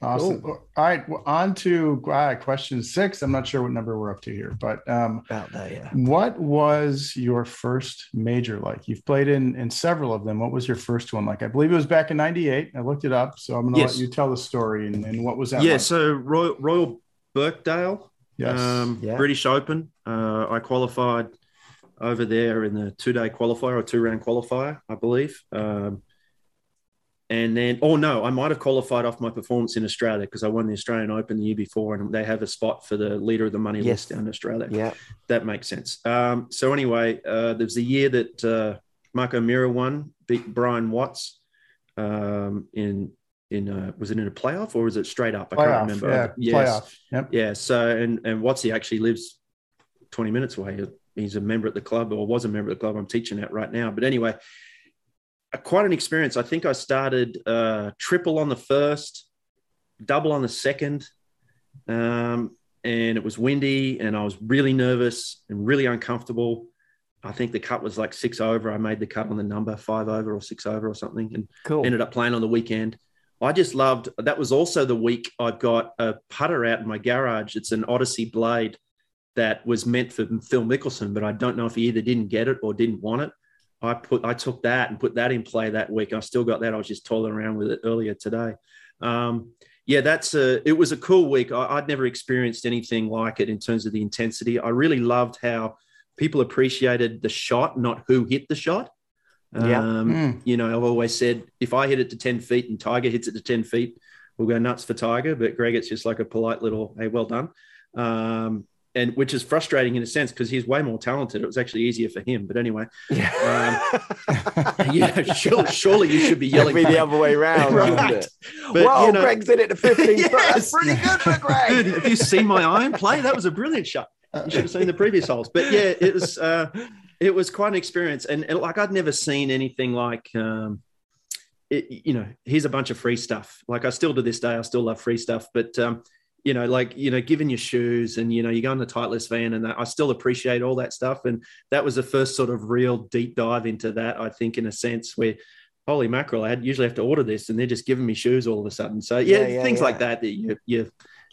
Awesome. All right, well, on to uh, question six. I'm not sure what number we're up to here, but um, About there, yeah. what was your first major like? You've played in in several of them. What was your first one like? I believe it was back in '98. I looked it up, so I'm going to Yes. let you tell the story and, and what was that? yeah, like? so Royal, Royal Birkdale, yes, um, Yeah. British Open. Uh, I qualified over there in the two day qualifier or two round qualifier, I believe. Um, and then, oh no, I might have qualified off my performance in Australia because I won the Australian Open the year before, and they have a spot for the leader of the money Yes. list down in Australia. Yeah. That makes sense. Um, so anyway, uh, there was a year that uh, Mark O'Meara won, beat Brian Watts um, in in uh, was it in a playoff or was it straight up? I playoff. can't remember. Yeah, Yes. playoff. Yep. Yeah. So and and Watsy actually lives 20 minutes away. He's a member at the club or was a member of the club I'm teaching at right now. But anyway, quite an experience. I think I started uh, triple on the first, double on the second. Um, and it was windy and I was really nervous and really uncomfortable. I think the cut was like six over. I made the cut on the number five over or six over or something. And Cool. ended up playing on the weekend. I just loved that was also the week I got a putter out in my garage. It's an Odyssey blade that was meant for Phil Mickelson, but I don't know if he either didn't get it or didn't want it. I put I took that and put that in play that week. I still got that. I was just toiling around with it earlier today. Um, yeah, that's a. It was a cool week. I, I'd never experienced anything like it in terms of the intensity. I really loved how people appreciated the shot, not who hit the shot. Yeah. Um, Mm. You know, I've always said if I hit it to 10 feet and Tiger hits it to 10 feet, we'll go nuts for Tiger. But Greg, it's just like a polite little, hey, well done. Um, and which is frustrating in a sense because he's way more talented. It was actually easier for him. But anyway, yeah, sure, surely you should be yelling. It'd be the other way around, Right. But, Whoa, you know- Greg's did it to 15 foot. That's Yes. pretty good for Greg. Dude, have you seen my iron play? That was a brilliant shot. You should have seen the previous holes. But yeah, it was uh, it was quite an experience, and, and like I'd never seen anything like. Um, it, you know, here's a bunch of free stuff. Like I still to this day, I still love free stuff. But um, you know, like you know, giving your shoes and you know, you go in the Titleist van, and that, I still appreciate all that stuff. And that was the first sort of real deep dive into that. I think, in a sense, where holy mackerel, I had usually have to order this, and they're just giving me shoes all of a sudden. So yeah, Yeah, yeah, things yeah. like that that you you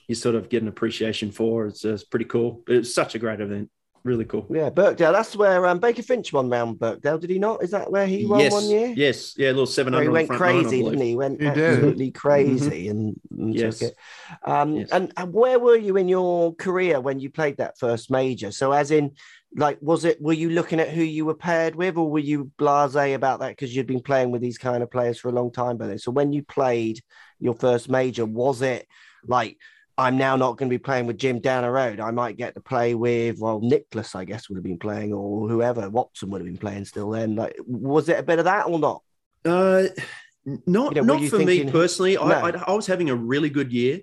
you sort of get an appreciation for. It's, uh, it's pretty cool. But it's such a great event. Really cool. Yeah, Birkdale. That's where um, Baker Finch won round Birkdale, did he not? Is that where he won yes, one year? yes, yeah, a little seven hundred. Where he went crazy, didn't he? He went He did. absolutely crazy and, and Yes. took it. Um, Yes. and, and where were you in your career when you played that first major? So, as in, like, was it? Were you looking at who you were paired with, or were you blasé about that because you'd been playing with these kind of players for a long time by then? So, when you played your first major, was it like? I'm now not going to be playing with Jim down the road. I might get to play with, well, Nicklaus, I guess, would have been playing, or whoever, Watson would have been playing still then. Like, was it a bit of that or not? Uh, not You know, not for thinking- me personally. I, No. I I was having a really good year.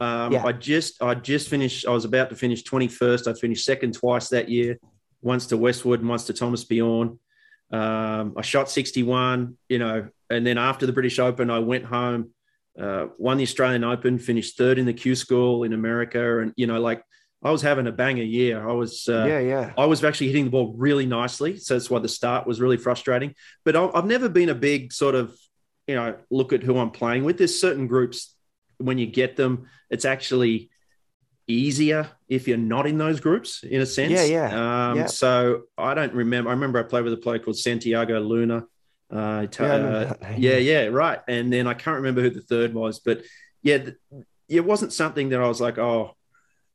Um, Yeah. I just I just finished. I was about to finish twenty first. I finished second twice that year, once to Westwood and once to Thomas Bjorn. Um, I shot sixty one. You know, and then after the British Open, I went home, uh, won the Australian Open, finished third in the Q School in America, and you know, like I was having a banger year. I was uh, yeah, yeah. I was actually hitting the ball really nicely. So that's why the start was really frustrating. But I- I've never been a big sort of, you know, look at who I'm playing with. There's certain groups when you get them, it's actually easier if you're not in those groups in a sense. Yeah, yeah, Um, yeah. So I don't remember. I remember I played with a player called Santiago Luna. Uh, t- Yeah, uh, yeah, yeah, right. And then I can't remember who the third was, but yeah, th- it wasn't something that I was like, oh,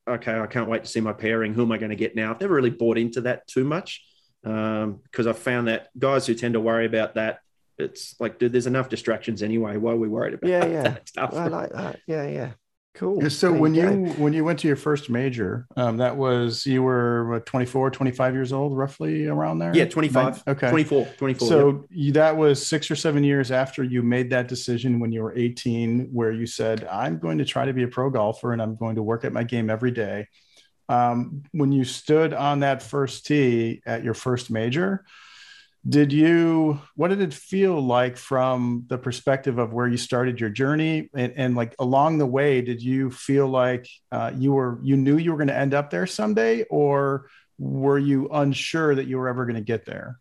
okay, I can't wait to see my pairing. Who am I going to get now? I've never really bought into that too much because I've found that guys who tend to worry about that, it's like, dude, there's enough distractions anyway. Why are we worried about Yeah, yeah. that stuff? I like that. Yeah, yeah. Cool. So There when go. you when you went to your first major, um, that was you were what, 24, 25 years old, roughly around there. Yeah, 25. Nine- Okay. 24, 24. So yep. you, that was six or seven years after you made that decision when you were 18, where you said, I'm going to try to be a pro golfer and I'm going to work at my game every day. Um, when you stood on that first tee at your first major, did you, what did it feel like from the perspective of where you started your journey? And, and like along the way, did you feel like uh, you were, you knew you were going to end up there someday, or were you unsure that you were ever going to get there?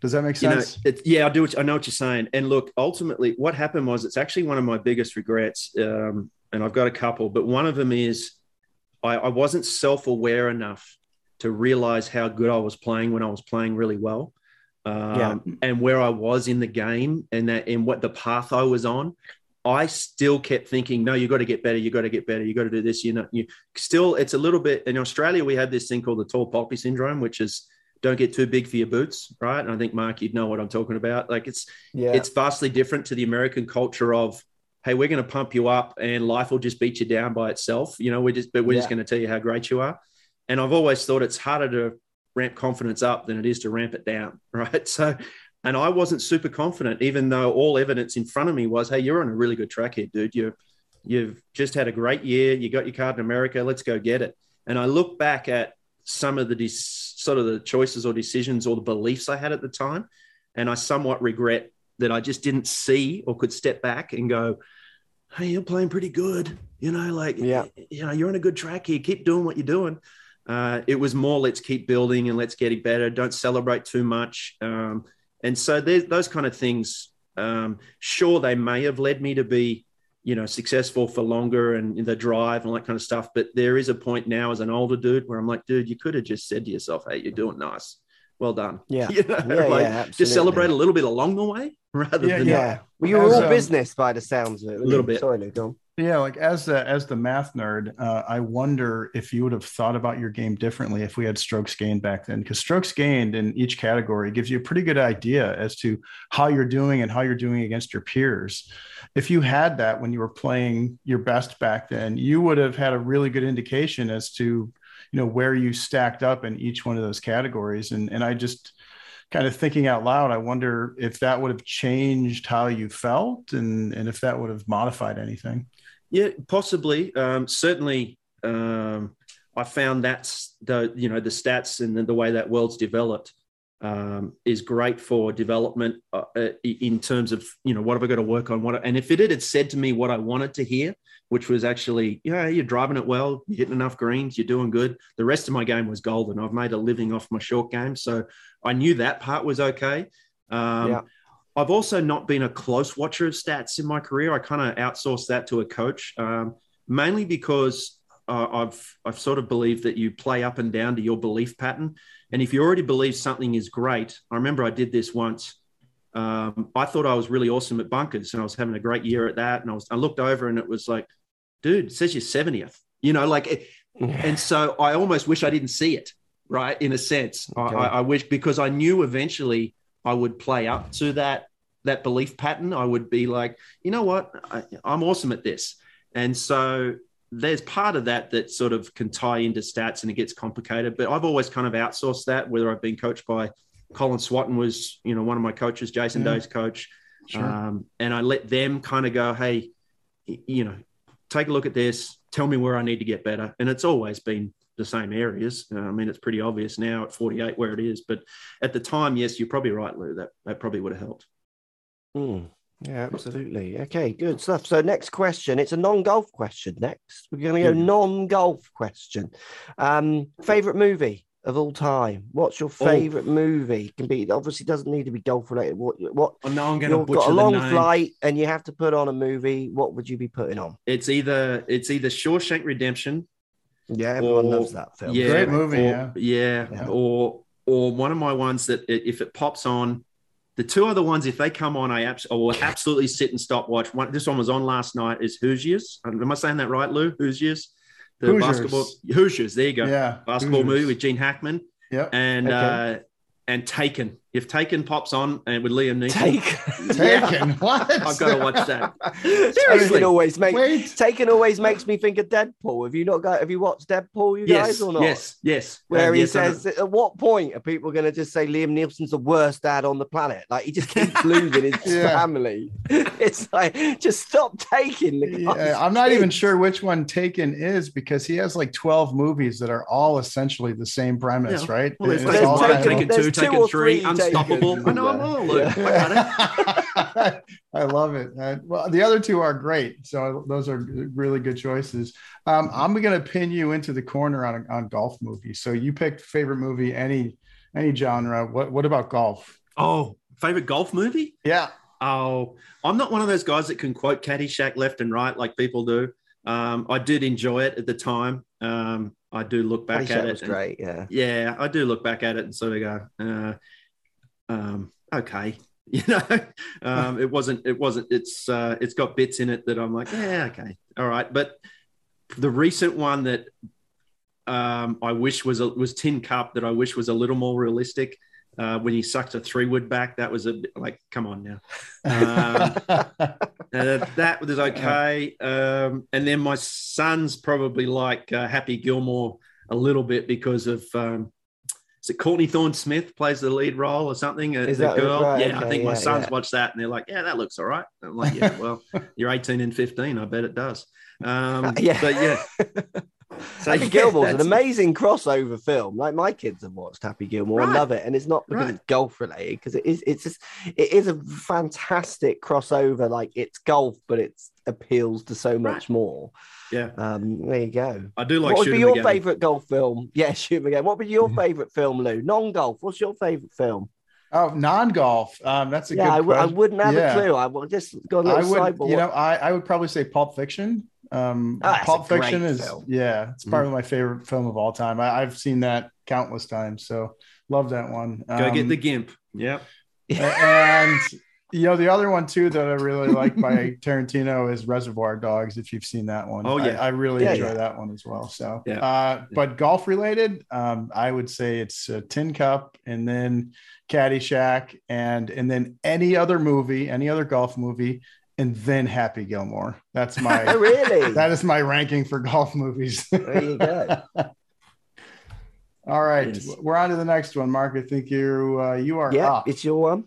Does that make you know, sense? it, yeah, I do. What, I know what you're saying. And look, ultimately, what happened was it's actually one of my biggest regrets. Um, and I've got a couple, but one of them is I, I wasn't self aware enough to realize how good I was playing when I was playing really well. Um, Yeah. and where I was in the game and that in what the path I was on, I still kept thinking, no, you got to get better. You got to get better. You got to do this. You know, you still, it's a little bit in Australia. We have this thing called the tall poppy syndrome, which is don't get too big for your boots, right? And I think Mark, you'd know what I'm talking about. Like it's yeah. it's vastly different to the American culture of, hey, we're going to pump you up and life will just beat you down by itself. You know, we're just but we're just going to tell you how great you are. And I've always thought it's harder to ramp confidence up than it is to ramp it down, right? So, and I wasn't super confident, even though all evidence in front of me was, hey, you're on a really good track here, dude. You you've just had a great year. You got your card in America. Let's go get it. And I look back at some of the dis- sort of the choices or decisions or the beliefs I had at the time, and I somewhat regret that I just didn't see or could step back and go, "Hey, you're playing pretty good. You know, like Yeah. you know, you're on a good track here. Keep doing what you're doing." Uh, it was more, let's keep building and let's get it better. Don't celebrate too much. Um, and so there's those kind of things. Um, sure, they may have led me to be, you know, successful for longer and the drive and all that kind of stuff. But there is a point now as an older dude where I'm like, dude, you could have just said to yourself, "Hey, you're doing nice. Well done." Yeah. You know, Yeah, like, yeah, just celebrate a little bit along the way rather Yeah, than Yeah. Well, you were all um, business by the sounds of it. A little bit. Sorry, Luke. Yeah, like as the as the math nerd, uh, I wonder if you would have thought about your game differently if we had strokes gained back then. Because strokes gained in each category gives you a pretty good idea as to how you're doing and how you're doing against your peers. If you had that when you were playing your best back then, you would have had a really good indication as to you know where you stacked up in each one of those categories. And and I just kind of thinking out loud, I wonder if that would have changed how you felt and and if that would have modified anything. Yeah, possibly. Um, certainly, um, I found that's the you know the stats and the, the way that world's developed um, is great for development uh, uh, in terms of you know what have I got to work on. What and if it had said to me what I wanted to hear, which was actually yeah you're driving it well, you're hitting enough greens, you're doing good. The rest of my game was golden. I've made a living off my short game, so I knew that part was okay. Um, Yeah. I've also not been a close watcher of stats in my career. I kind of outsourced that to a coach, um, mainly because uh, I've I've sort of believed that you play up and down to your belief pattern. And if you already believe something is great, I remember I did this once. Um, I thought I was really awesome at bunkers, and I was having a great year at that. And I was I looked over, and it was like, dude, it says you're 70th. You know, like, it- and so I almost wish I didn't see it. Right, in a sense, Okay. I, I wish because I knew eventually I would play up to that that belief pattern. I would be like, you know what, I, I'm awesome at this, and so there's part of that that sort of can tie into stats and it gets complicated. But I've always kind of outsourced that. Whether I've been coached by Colin Swatton was, you know, one of my coaches, Jason Yeah. Day's coach, Sure. um, and I let them kind of go, hey, you know, take a look at this, tell me where I need to get better, and it's always been the same areas. Uh, I mean, it's pretty obvious now at 48 where it is, but at the time, yes, you're probably right, Lou. That that probably would have helped. Mm, yeah, absolutely. Okay, good stuff. So next question. It's a non-golf question. Next, we're going to go Yeah. non-golf question. Um, favorite movie of all time. What's your Oh. favorite movie? Can be obviously doesn't need to be golf related. What what? Oh, no, I'm going to got a long flight and you have to put on a movie. What would you be putting on? It's either it's either Shawshank Redemption. Yeah, everyone Or- loves that film. Yeah, Great movie, or- yeah. yeah, Yeah. or or one of my ones that if it pops on, the two other ones if they come on, I, abs- I will absolutely sit and stop watch. One, this one was on last night. Is Hoosiers? Am I saying that right, Lou? Hoosiers, the Hoosiers. basketball Hoosiers. There you go. Yeah. Basketball Hoosiers. movie with Gene Hackman Yep. and Okay. uh, and Taken. If Taken pops on and with Liam Neeson, Take Taken. What? I've got to watch that. Taken Seriously. always make Wait. Taken always makes me think of Deadpool. Have you not got? Have you watched Deadpool, you Yes, guys, or not? yes, yes. Where Um, he yes, says, at what point are people going to just say Liam Neeson's the worst dad on the planet? Like he just keeps losing his Yeah. family. It's like just stop taking the. guy's Yeah, I'm not even sure which one Taken is because he has like 12 movies that are all essentially the same premise, Yeah. right? Well, there's, It's there's all Taken one, kind of- Taken- Taken two, there's two Taken three, three Unstoppable. I know them all. Luke. I. I love it. Uh, well, the other two are great. So those are really good choices. Um, I'm going to pin you into the corner on on golf movies. So you picked favorite movie, any any genre. What what about golf? Oh, favorite golf movie? Yeah. Oh, I'm not one of those guys that can quote Caddyshack left and right like people do. Um, I did enjoy it at the time. Um, I do look back Caddyshack at it. was and- great. Yeah. yeah, I do look back at it and sort of go, uh, um, okay, you know, um, it wasn't, it wasn't, it's, uh, it's got bits in it that I'm like, yeah, okay, all right. But the recent one that um, I wish was a, was Tin Cup that I wish was a little more realistic. Uh, when he sucked a three wood back, that was a bit like, come on now. Um, uh, that was okay. Um, and then my son's probably like uh, Happy Gilmore a little bit because of um, is it Courtney Thorne Smith plays the lead role or something? Uh, Is that girl? right? Yeah, I Okay, think my sons yeah. watch that and they're like, yeah, that looks all right. I'm like, yeah, well, you're 18 and 15. I bet it does. Um, Yeah. But yeah. So, Happy yeah, Gilmore's an amazing crossover film. Like my kids have watched Happy Gilmore and love it, and it's not because Right. it's golf related, because it is. It's just it is a fantastic crossover. Like it's golf, but it appeals to so much more. Yeah. Um, there you go. I do like what would be your favorite golf film? Yeah, shoot 'em again. What would be your favorite film, Lou? Non-golf. What's your favorite film? oh, non-golf. Um, that's a yeah, good I, w- I wouldn't have Yeah. a clue. I will just go a I little would, sidebar. you know, I, I would probably say Pulp Fiction. Um, that's Pulp Fiction is, film. yeah, it's probably my favorite film of all time. I, I've seen that countless times, so love that one. Go get Um, the GIMP. Yeah. and you know the other one too that I really like by Tarantino is Reservoir Dogs. If you've seen that one, Oh, I- yeah. I, really Yeah, enjoy yeah. that one as well. So, Yeah. uh, but golf related, um, I would say it's uh, Tin Cup, and then Caddyshack, and and then any other movie, any other golf movie, and then Happy Gilmore. That's my really? that is my ranking for golf movies. there you go. All right, Yes. we're on to the next one, Mark. I think you uh, you are Yeah, up. it's your one.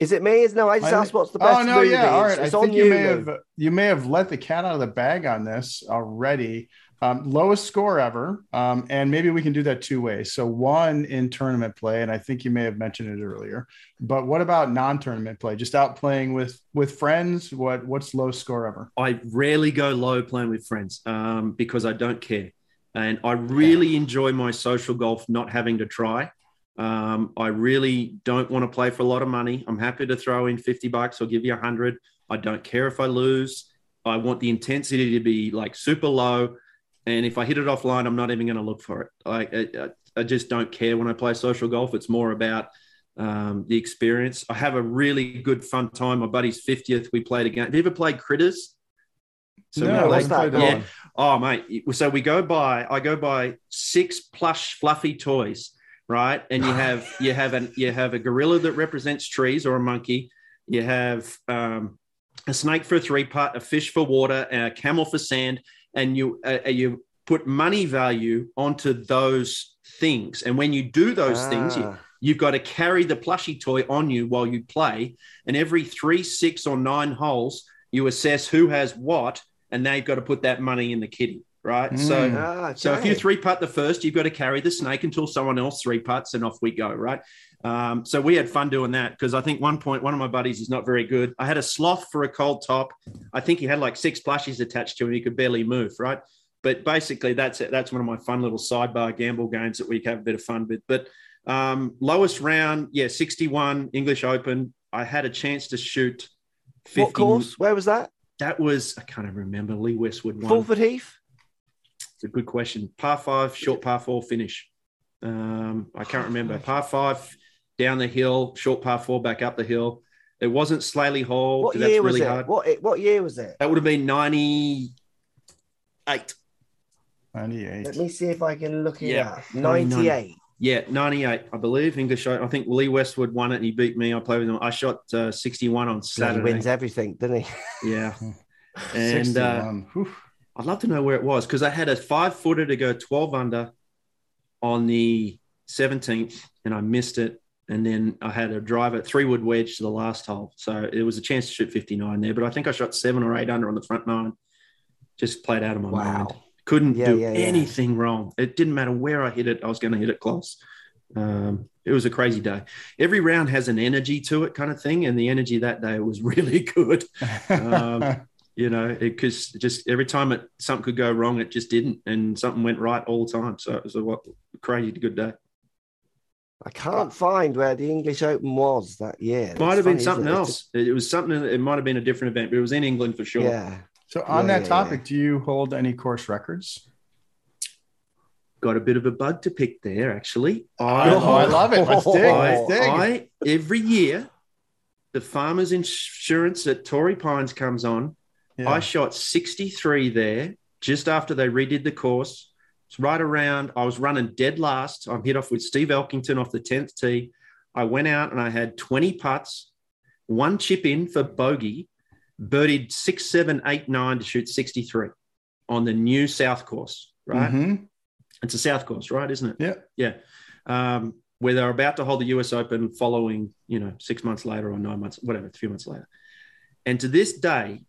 Is it me? Is no? I just I asked what's the best oh no, movie. yeah, all right. It's I think you, may have you may have let the cat out of the bag on this already. Um, lowest score ever, um, and maybe we can do that two ways. So one in tournament play, and I think you may have mentioned it earlier. But what about non-tournament play? Just out playing with with friends. What what's lowest score ever? I rarely go low playing with friends um, because I don't care. And I really enjoy my social golf not having to try. Um, I really don't want to play for a lot of money. I'm happy to throw in 50 bucks or give you a 100. I don't care if I lose. I want the intensity to be like super low. And if I hit it offline, I'm not even going to look for it. Like I, I, just don't care when I play social golf. It's more about um, the experience. I have a really good fun time. My buddy's 50th. We played a game. Have you ever played Critters? So no, what's that? Yeah. Oh, mate. So we go by. I go by six plush fluffy toys, right? And you have you have an you have a gorilla that represents trees or a monkey. You have um, a snake for a three putt, a fish for water, and a camel for sand, and you uh, you put money value onto those things. And when you do those things, you, Ah. You've got to carry the plushie toy on you while you play. And every three, six, or nine holes, you assess who has what, and now you've got to put that money in the kitty, right? So, Mm. Ah, so if you three putt the first, you've got to carry the snake until someone else three putts, and off we go, right? Um, so we had fun doing that because I think one point one of my buddies is not very good. I had a sloth for a cold top. I think he had like six plushies attached to him. He could barely move, right? But basically, that's it. That's one of my fun little sidebar gamble games that we have a bit of fun with. But um, lowest round, yeah, 61 English Open. I had a chance to shoot 50. what course? Where was that? That was, I can't even remember, Lee Westwood won. Fulford Heath. It's a good question. Par five, short par four finish. Um, I can't remember. Par five down the hill, short par four back up the hill. It wasn't Slaley Hall. What year that's was really it? hard. What what year was it? That would have been 98. 98. Let me see if I can look it Yeah, up. 99. 98. Yeah, 98, I believe. English. I think Lee Westwood won it and he beat me. I played with him. I shot uh, 61 on He Saturday. wins everything, doesn't he? Yeah. And uh, 61. Whew. I'd love to know where it was because I had a five footer to go 12 under on the 17th and I missed it. And then I had a driver, three wood wedge to the last hole. So it was a chance to shoot 59 there, but I think I shot seven or eight under on the front nine. Just played out of my Wow. mind. Couldn't Yeah, do yeah, yeah. anything wrong. It didn't matter where I hit it, I was going to hit it close. Um, it was a crazy day. Every round has an energy to it, kind of thing. And the energy that day was really good Um, you know, because just every time it something could go wrong, it just didn't, and something went right all the time. So it was a what, crazy good day. I can't find where the English Open was that year. Might It's have been funny, isn't something it? Else. It was something. It might have been a different event, but it was in England for sure. Yeah. so on Yeah, that yeah, topic, do you hold any course records? Got a bit of a bug to pick there, actually. Oh, I love it. Let's dig. I, Let's dig. I every year, the farmers insurance at Torrey Pines comes on. Yeah. I shot 63 there just after they redid the course. It's right around, I was running dead last. I'm hit off with Steve Elkington off the 10th tee. I went out and I had 20 putts, one chip in for bogey, birdied six, seven, eight, nine to shoot 63 on the new South course, right? Mhm. It's a South course, right? Isn't it? Yeah. Yeah. Um, where they're about to hold the US Open following, you know, six months later or nine months, whatever, a few months later. And to this day,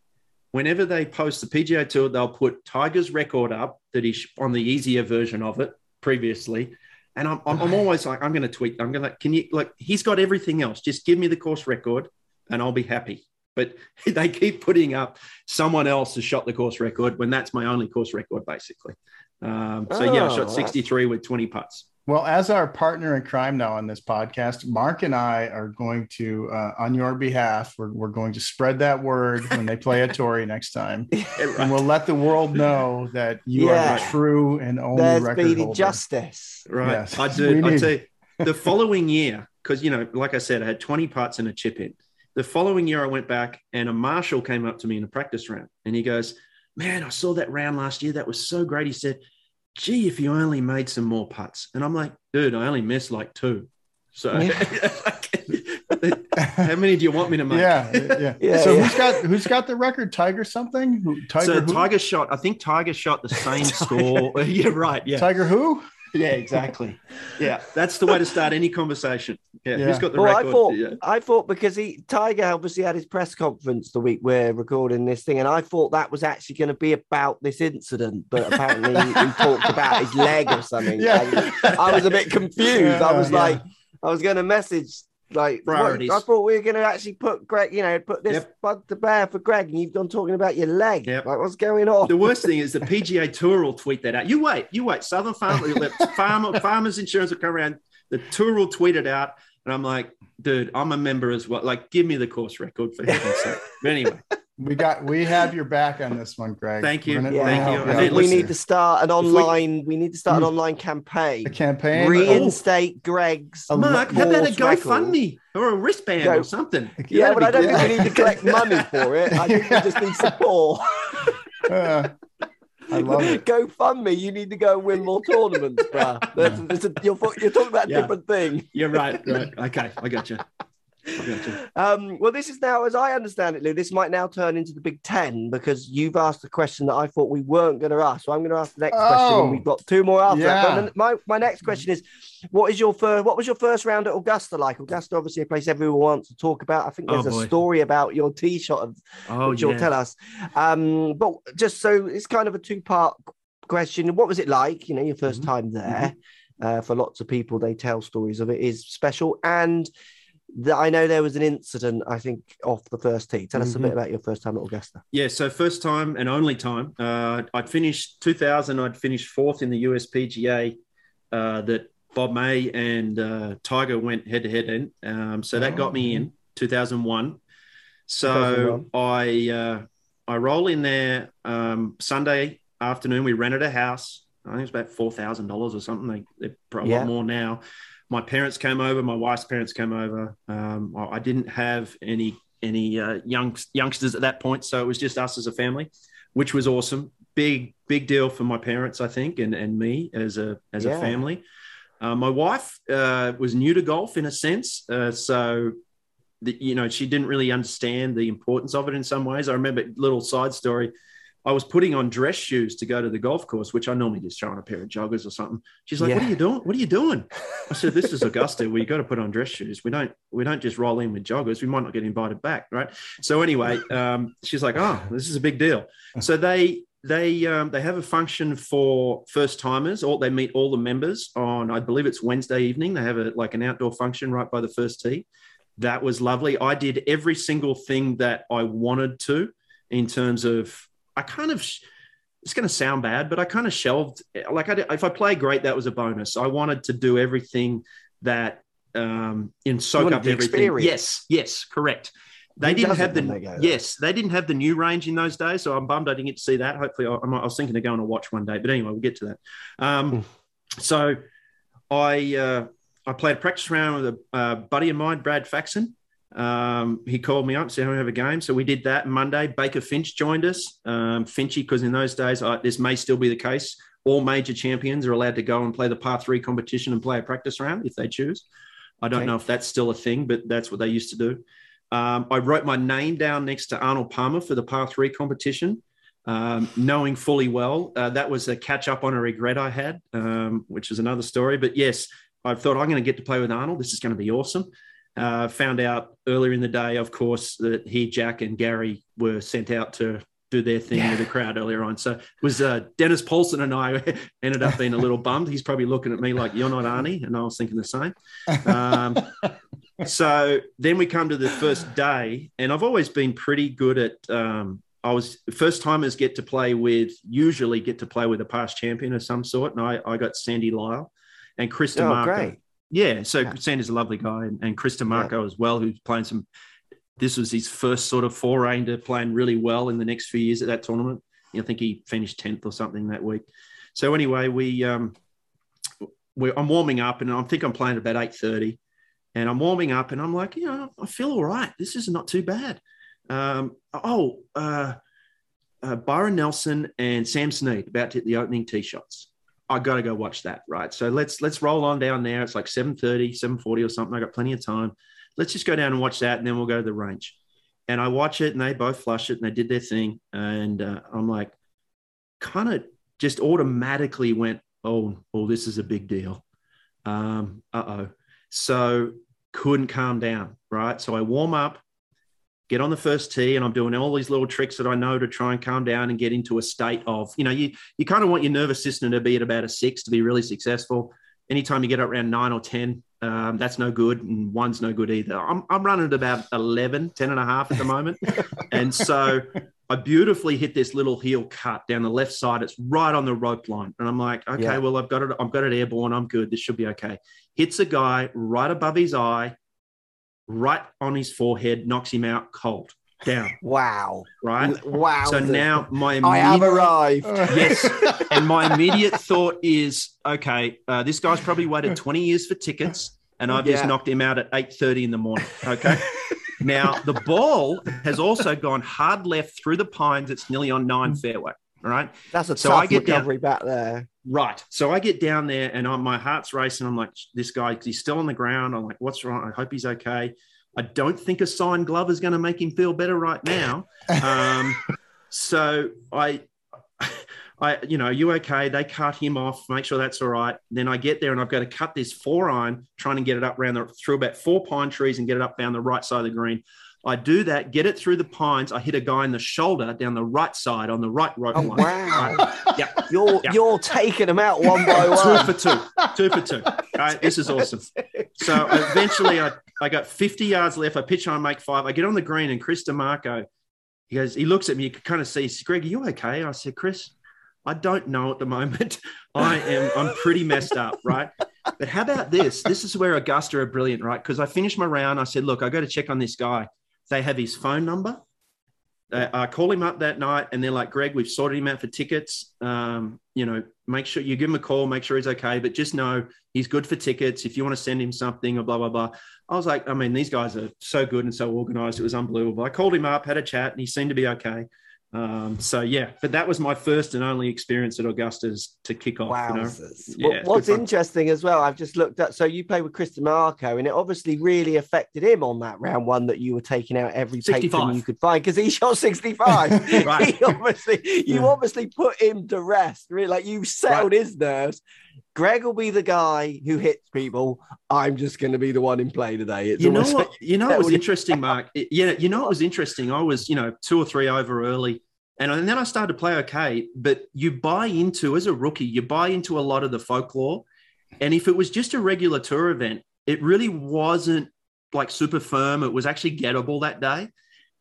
whenever they post the PGA Tour, they'll put Tiger's record up that he's on the easier version of it previously. And I'm, I'm, I'm always like, I'm going to tweet. I'm going to, can you, like, he's got everything else. Just give me the course record and I'll be happy. But they keep putting up someone else has shot the course record when that's my only course record, basically. Um, so, yeah, I Oh, shot that's- 63 with 20 putts. Well, as our partner in crime now on this podcast, Mark and I are going to, uh, on your behalf, we're, we're going to spread that word when they play at Torrey next time. And we'll let the world know that you are the true and only There's record speedy holder. justice. Right. Yes. I We do. I need- tell the following year, because you know, like I said, I had 20 putts and a chip in. The following year, I went back and a marshal came up to me in a practice round, and he goes, "Man, I saw that round last year. That was so great." He said, "Gee, if you only made some more putts." And I'm like, "Dude, I only missed like two. So, how many do you want me to make?" Yeah, yeah. Yeah, so yeah. who's got who's got the record? Tiger something? Tiger so who? Tiger shot. I think Tiger shot the same score. yeah, right. Yeah, Tiger who? Yeah, exactly. Yeah, that's the way to start any conversation. Yeah, Yeah. who's got the Well, I thought Yeah. I thought because he Tiger obviously had his press conference the week we're recording this thing, and I thought that was actually going to be about this incident, but apparently he, he talked about his leg or something. Yeah. I, I was a bit confused. I was Yeah. like, I was going to message like what- I thought we were going to actually put Greg, you know, put this Yep. bug to bear for Greg, and you've gone talking about your leg. Yep. Like, what's going on? The worst thing is the PGA Tour will tweet that out. You wait, you wait. Southern Farm, Farmer, Farmers Insurance will come around. The tour will tweet it out, and I'm like, dude, I'm a member as well. Like, give me the course record for heaven's sake. But anyway, We got we have your back on this one, Greg. Thank you. We're gonna- Yeah. Thank you. help I out. we listen. need to start an If we- online. We, need to start an online campaign. a campaign. Reinstate Greg's. Mark, how about a. GoFundMe or a wristband Go- or something? Yeah, That'd but I don't great. think we need to collect money for it. I think we just need support. Uh, I love it. Go fund me. You need to go and win more tournaments, bruh. That's, it's a, you're, you're talking about a Yeah. different thing. You're right. Right. Okay, I got you. I. Um, well, this is now, as I understand it, Lou, this might now turn into the Big Ten because you've asked a question that I thought we weren't going to ask. So I'm going to ask the next question, Oh. and we've got two more after that. But my, my next question is, what is your first? What was your first round at Augusta like? Augusta, obviously, a place everyone wants to talk about. I think Oh, there's a story about your tee shot of Oh, which you'll tell us. Um, but just so it's kind of a two part question. What was it like? You know, your 1st Mhm. time there. Uh, for lots of people, they tell stories of it is special. And the, I know there was an incident, I think, off the first tee. Tell us a bit Mhm. about your first time at Augusta. Yeah, so first time and only time. Uh, I'd finished 2000. I'd finished fourth in the USPGA. Uh, that Bob May and uh, Tiger went head to head in. Um, so that got me in 2001. So 2001. I uh, I roll in there um, Sunday afternoon. We rented a house. I think it's about four thousand dollars or something. They, they're probably a Yeah. lot more now. My parents came over. My wife's parents came over. Um, I didn't have any any uh, young youngsters at that point, so it was just us as a family, which was awesome. Big big deal for my parents, I think, and and me as a as Yeah. a family. Uh, my wife uh, was new to golf in a sense, uh, so the, you know she didn't really understand the importance of it in some ways. I remember a little side story. I was putting on dress shoes to go to the golf course, which I normally just throw on a pair of joggers or something. She's like, Yeah. "What are you doing? What are you doing?" I said, "This is Augusta. We got to put on dress shoes. We don't we don't just roll in with joggers. We might not get invited back, right?" So anyway, um, she's like, "Oh, this is a big deal." So they they um, they have a function for first timers. Or they meet all the members on I believe it's Wednesday evening. They have a like an outdoor function right by the first tee. That was lovely. I did every single thing that I wanted to in terms of I kind of it's going to sound bad, but I kind of shelved like I if I play great, that was a bonus. I wanted to do everything that um in soak up everything. experience. Yes, yes, correct. They didn't have the they yes, they didn't have the new range in those days, so I'm bummed I didn't get to see that. Hopefully, I, I was thinking of going to watch one day, but anyway, we'll get to that. Um, so I uh, I played a practice round with a uh, buddy of mine, Brad Faxon. Um, he called me up, said, "I want to have a game." So we did that Monday. Baker Finch joined us. Um, Finchy, because in those days, I, this may still be the case. All major champions are allowed to go and play the par three competition and play a practice round if they choose. I don't Okay. know if that's still a thing, but that's what they used to do. Um, I wrote my name down next to Arnold Palmer for the par three competition, um, knowing fully well uh, that was a catch up on a regret I had, um, which is another story. But yes, I thought I'm going to get to play with Arnold. This is going to be awesome. Uh, found out earlier in the day, of course, that he, Jack, and Gary were sent out to do their thing with the crowd earlier on. So it was uh, Dennis Paulson and I ended up being a little bummed. He's probably looking at me like, "You're not Arnie," and I was thinking the same. Um, so then we come to the first day, and I've always been pretty good at. Um, I was first timers get to play with usually get to play with a past champion of some sort, and I, I got Sandy Lyle and Chris Oh, great. Yeah, so Yeah. Sandy's a lovely guy, and, and Chris DiMarco as well, who's playing some. This was his first sort of foray into playing really well in the next few years at that tournament. I think he finished tenth or something that week. So anyway, we um, I'm warming up, and I think I'm playing at about eight thirty, and I'm warming up, and I'm like, you know, I feel all right. This is not too bad. Um, oh, uh, uh, Byron Nelson and Sam Snead about to hit the opening tee shots. I got to go watch that, right? So let's let's roll on down there. It's like 7:30, 7:40 or something. I got plenty of time. Let's just go down and watch that, and then we'll go to the range. And I watch it, and they both flush it, and they did their thing. And uh, I'm like, kind of just automatically went, oh, oh, this is a big deal. Um, uh oh. So couldn't calm down, right? So I warm up, get on the first tee, and I'm doing all these little tricks that I know to try and calm down and get into a state of, you know, you you kind of want your nervous system to be at about a six to be really successful. Anytime you get up around nine or 10, um, that's no good. And one's no good either. I'm, I'm running at about 11, 10 and a half at the moment. and so I beautifully hit this little heel cut down the left side. It's right on the rope line. And I'm like, okay, Yeah. well, I've got it. I've got it airborne. I'm good. This should be okay. Hits a guy right above his eye, right on his forehead, knocks him out cold down. Wow. Right. Wow. So now my I have arrived. Yes. and my immediate thought is, okay, uh, this guy's probably waited 20 years for tickets, and I've just knocked him out at 8.30 in the morning. Okay. now, the ball has also gone hard left through the pines. It's nearly on nine fairway. Right. That's a So tough I get down- recovery back there. Right. So I get down there and I'm, my heart's racing. I'm like, this guy, he's still on the ground. I'm like, what's wrong? I hope he's okay. I don't think a signed glove is going to make him feel better right now. Um, so I, I, you know, you okay? They cut him off, make sure that's all right. Then I get there and I've got to cut this four iron, trying to get it up around the through about four pine trees and get it up down the right side of the green. I do that, get it through the pines. I hit a guy in the shoulder down the right side on the right rope Oh line. wow. Right? Yeah. You're Yeah. you're taking them out one by one. two for two, two for two. Right, this is awesome. So eventually, I, I got 50 yards left. I pitch on, make five. I get on the green, and Chris DiMarco, he goes, he looks at me. You can kind of see, he says, Greg, are you okay? I said, Chris, I don't know at the moment. I am, I'm pretty messed up, right? But how about this? This is where Augusta are brilliant, right? Because I finished my round. I said, look, I got to check on this guy. They have his phone number. Uh, I call him up that night and they're like, Greg, we've sorted him out for tickets. Um, you know, make sure you give him a call, make sure he's okay, but just know he's good for tickets. If you want to send him something or blah, blah, blah. I was like, I mean, these guys are so good and so organized. It was unbelievable. I called him up, had a chat, and he seemed to be okay. Um, so yeah, but that was my first and only experience at Augusta's to kick off. Wow. You know? Yeah, What's interesting as well, I've just looked at. So you played with Chris DiMarco, and it obviously really affected him on that round one that you were taking out every patron 65. you could find because he shot 65. Right. He obviously, you Yeah. obviously put him to rest. Really, like you settled his nerves. Greg will be the guy who hits people. I'm just going to be the one in play today. It's you know what? You know what was interesting, Mark. It- yeah, you know what was interesting. I was, you know, two or three over early, and, and then I started to play okay. But you buy into as a rookie, you buy into a lot of the folklore, and if it was just a regular tour event, it really wasn't like super firm. It was actually gettable that day.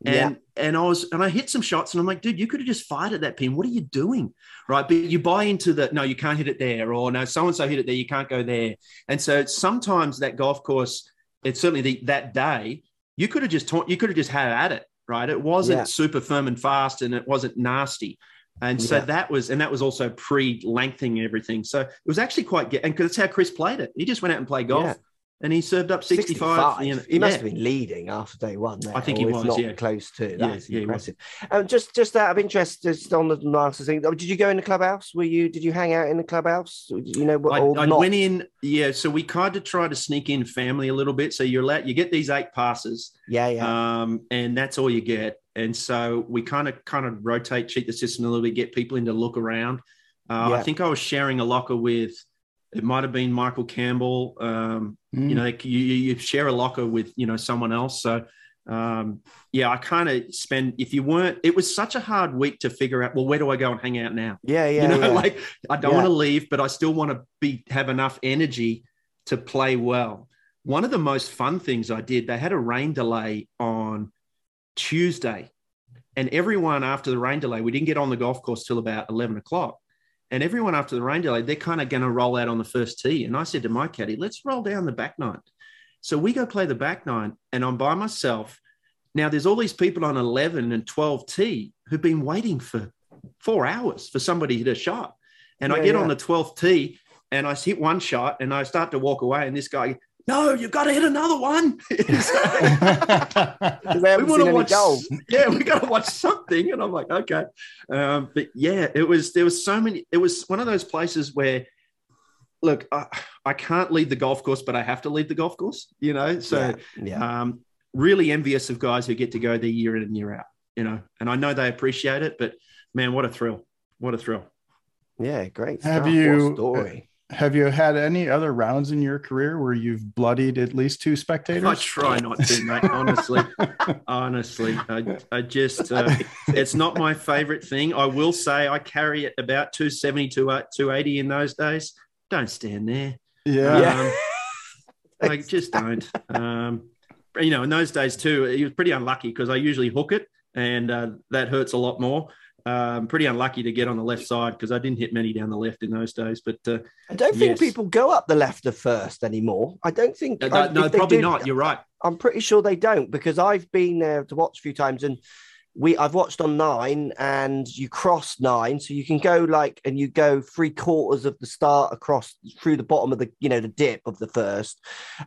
And and I was and I hit some shots and I'm like, dude, you could have just fired at that pin. What are you doing? Right. But you buy into the no, you can't hit it there, or no, so and so hit it there, you can't go there. And so sometimes that golf course, it's certainly the, that day, you could have just taught, you could have just had at it, right? It wasn't Yeah. super firm and fast and it wasn't nasty. And so Yeah. that was, and that was also pre lengthening everything. So it was actually quite good. And because that's how Chris played it. He just went out and played golf Yeah. And he served up 65. you know, He must yeah. have been leading after day one. There, I think he was, Not yeah. close to. Yeah, That's yeah, impressive. Um, just, just out of interest, just on the Masters thing, did you go in the clubhouse? Were you? Did you hang out in the clubhouse? You know, I, I went in, yeah. So we kind of tried to sneak in family a little bit. So you're allowed, you get these eight passes, Yeah, yeah. um, and that's all you get. And so we kind of kind of rotate, cheat the system a little bit, get people in to look around. Uh. I think I was sharing a locker with, it might have been Michael Campbell. Um, Mm. You know, like you, you you share a locker with you know someone else. So um, yeah, I kind of spend. If you weren't, it was such a hard week to figure out. Well, where do I go and hang out now? yeah, yeah, you know, yeah. like I don't Yeah. want to leave, but I still want to be have enough energy to play well. One of the most fun things I did, they had a rain delay on Tuesday, and everyone after the rain delay, we didn't get on the golf course till about eleven o'clock. And everyone after the rain delay, they're kind of going to roll out on the first tee. And I said to my caddy, let's roll down the back nine. So we go play the back nine, and I'm by myself. Now there's all these people on 11 and 12 tee who've been waiting for four hours for somebody to hit a shot. And I get yeah. on the 12th tee and I hit one shot and I start to walk away. And this guy, no, you've got to hit another one. Because we want to watch goals. yeah we got to watch something and i'm like okay um, but yeah it was there was so many it was one of those places where look I, I can't lead the golf course but i have to lead the golf course you know so yeah, yeah. um, really envious of guys who get to go there year in and year out you know and i know they appreciate it but man what a thrill what a thrill yeah, great. Have stuff. What a you- uh, story? Have you had any other rounds in your career where you've bloodied at least two spectators? I try not to, mate. Honestly, honestly, I, I just uh, it's not my favorite thing. I will say I carry it about 270 to 280 in those days. Don't stand there. Yeah. Yeah. Um, like just don't. Um, you know, in those days too, he was pretty unlucky because I usually hook it, and uh, that hurts a lot more. Um, I'm pretty unlucky to get on the left side because I didn't hit many down the left in those days. But uh, I don't think Yes. people go up the left of first anymore. I don't think. no, I- no, probably do- not. You're right. I'm pretty sure they don't because I've been there to watch a few times and we I've watched on nine and you cross nine, so you can go like and you go three quarters of the start across through the bottom of the you know the dip of the first,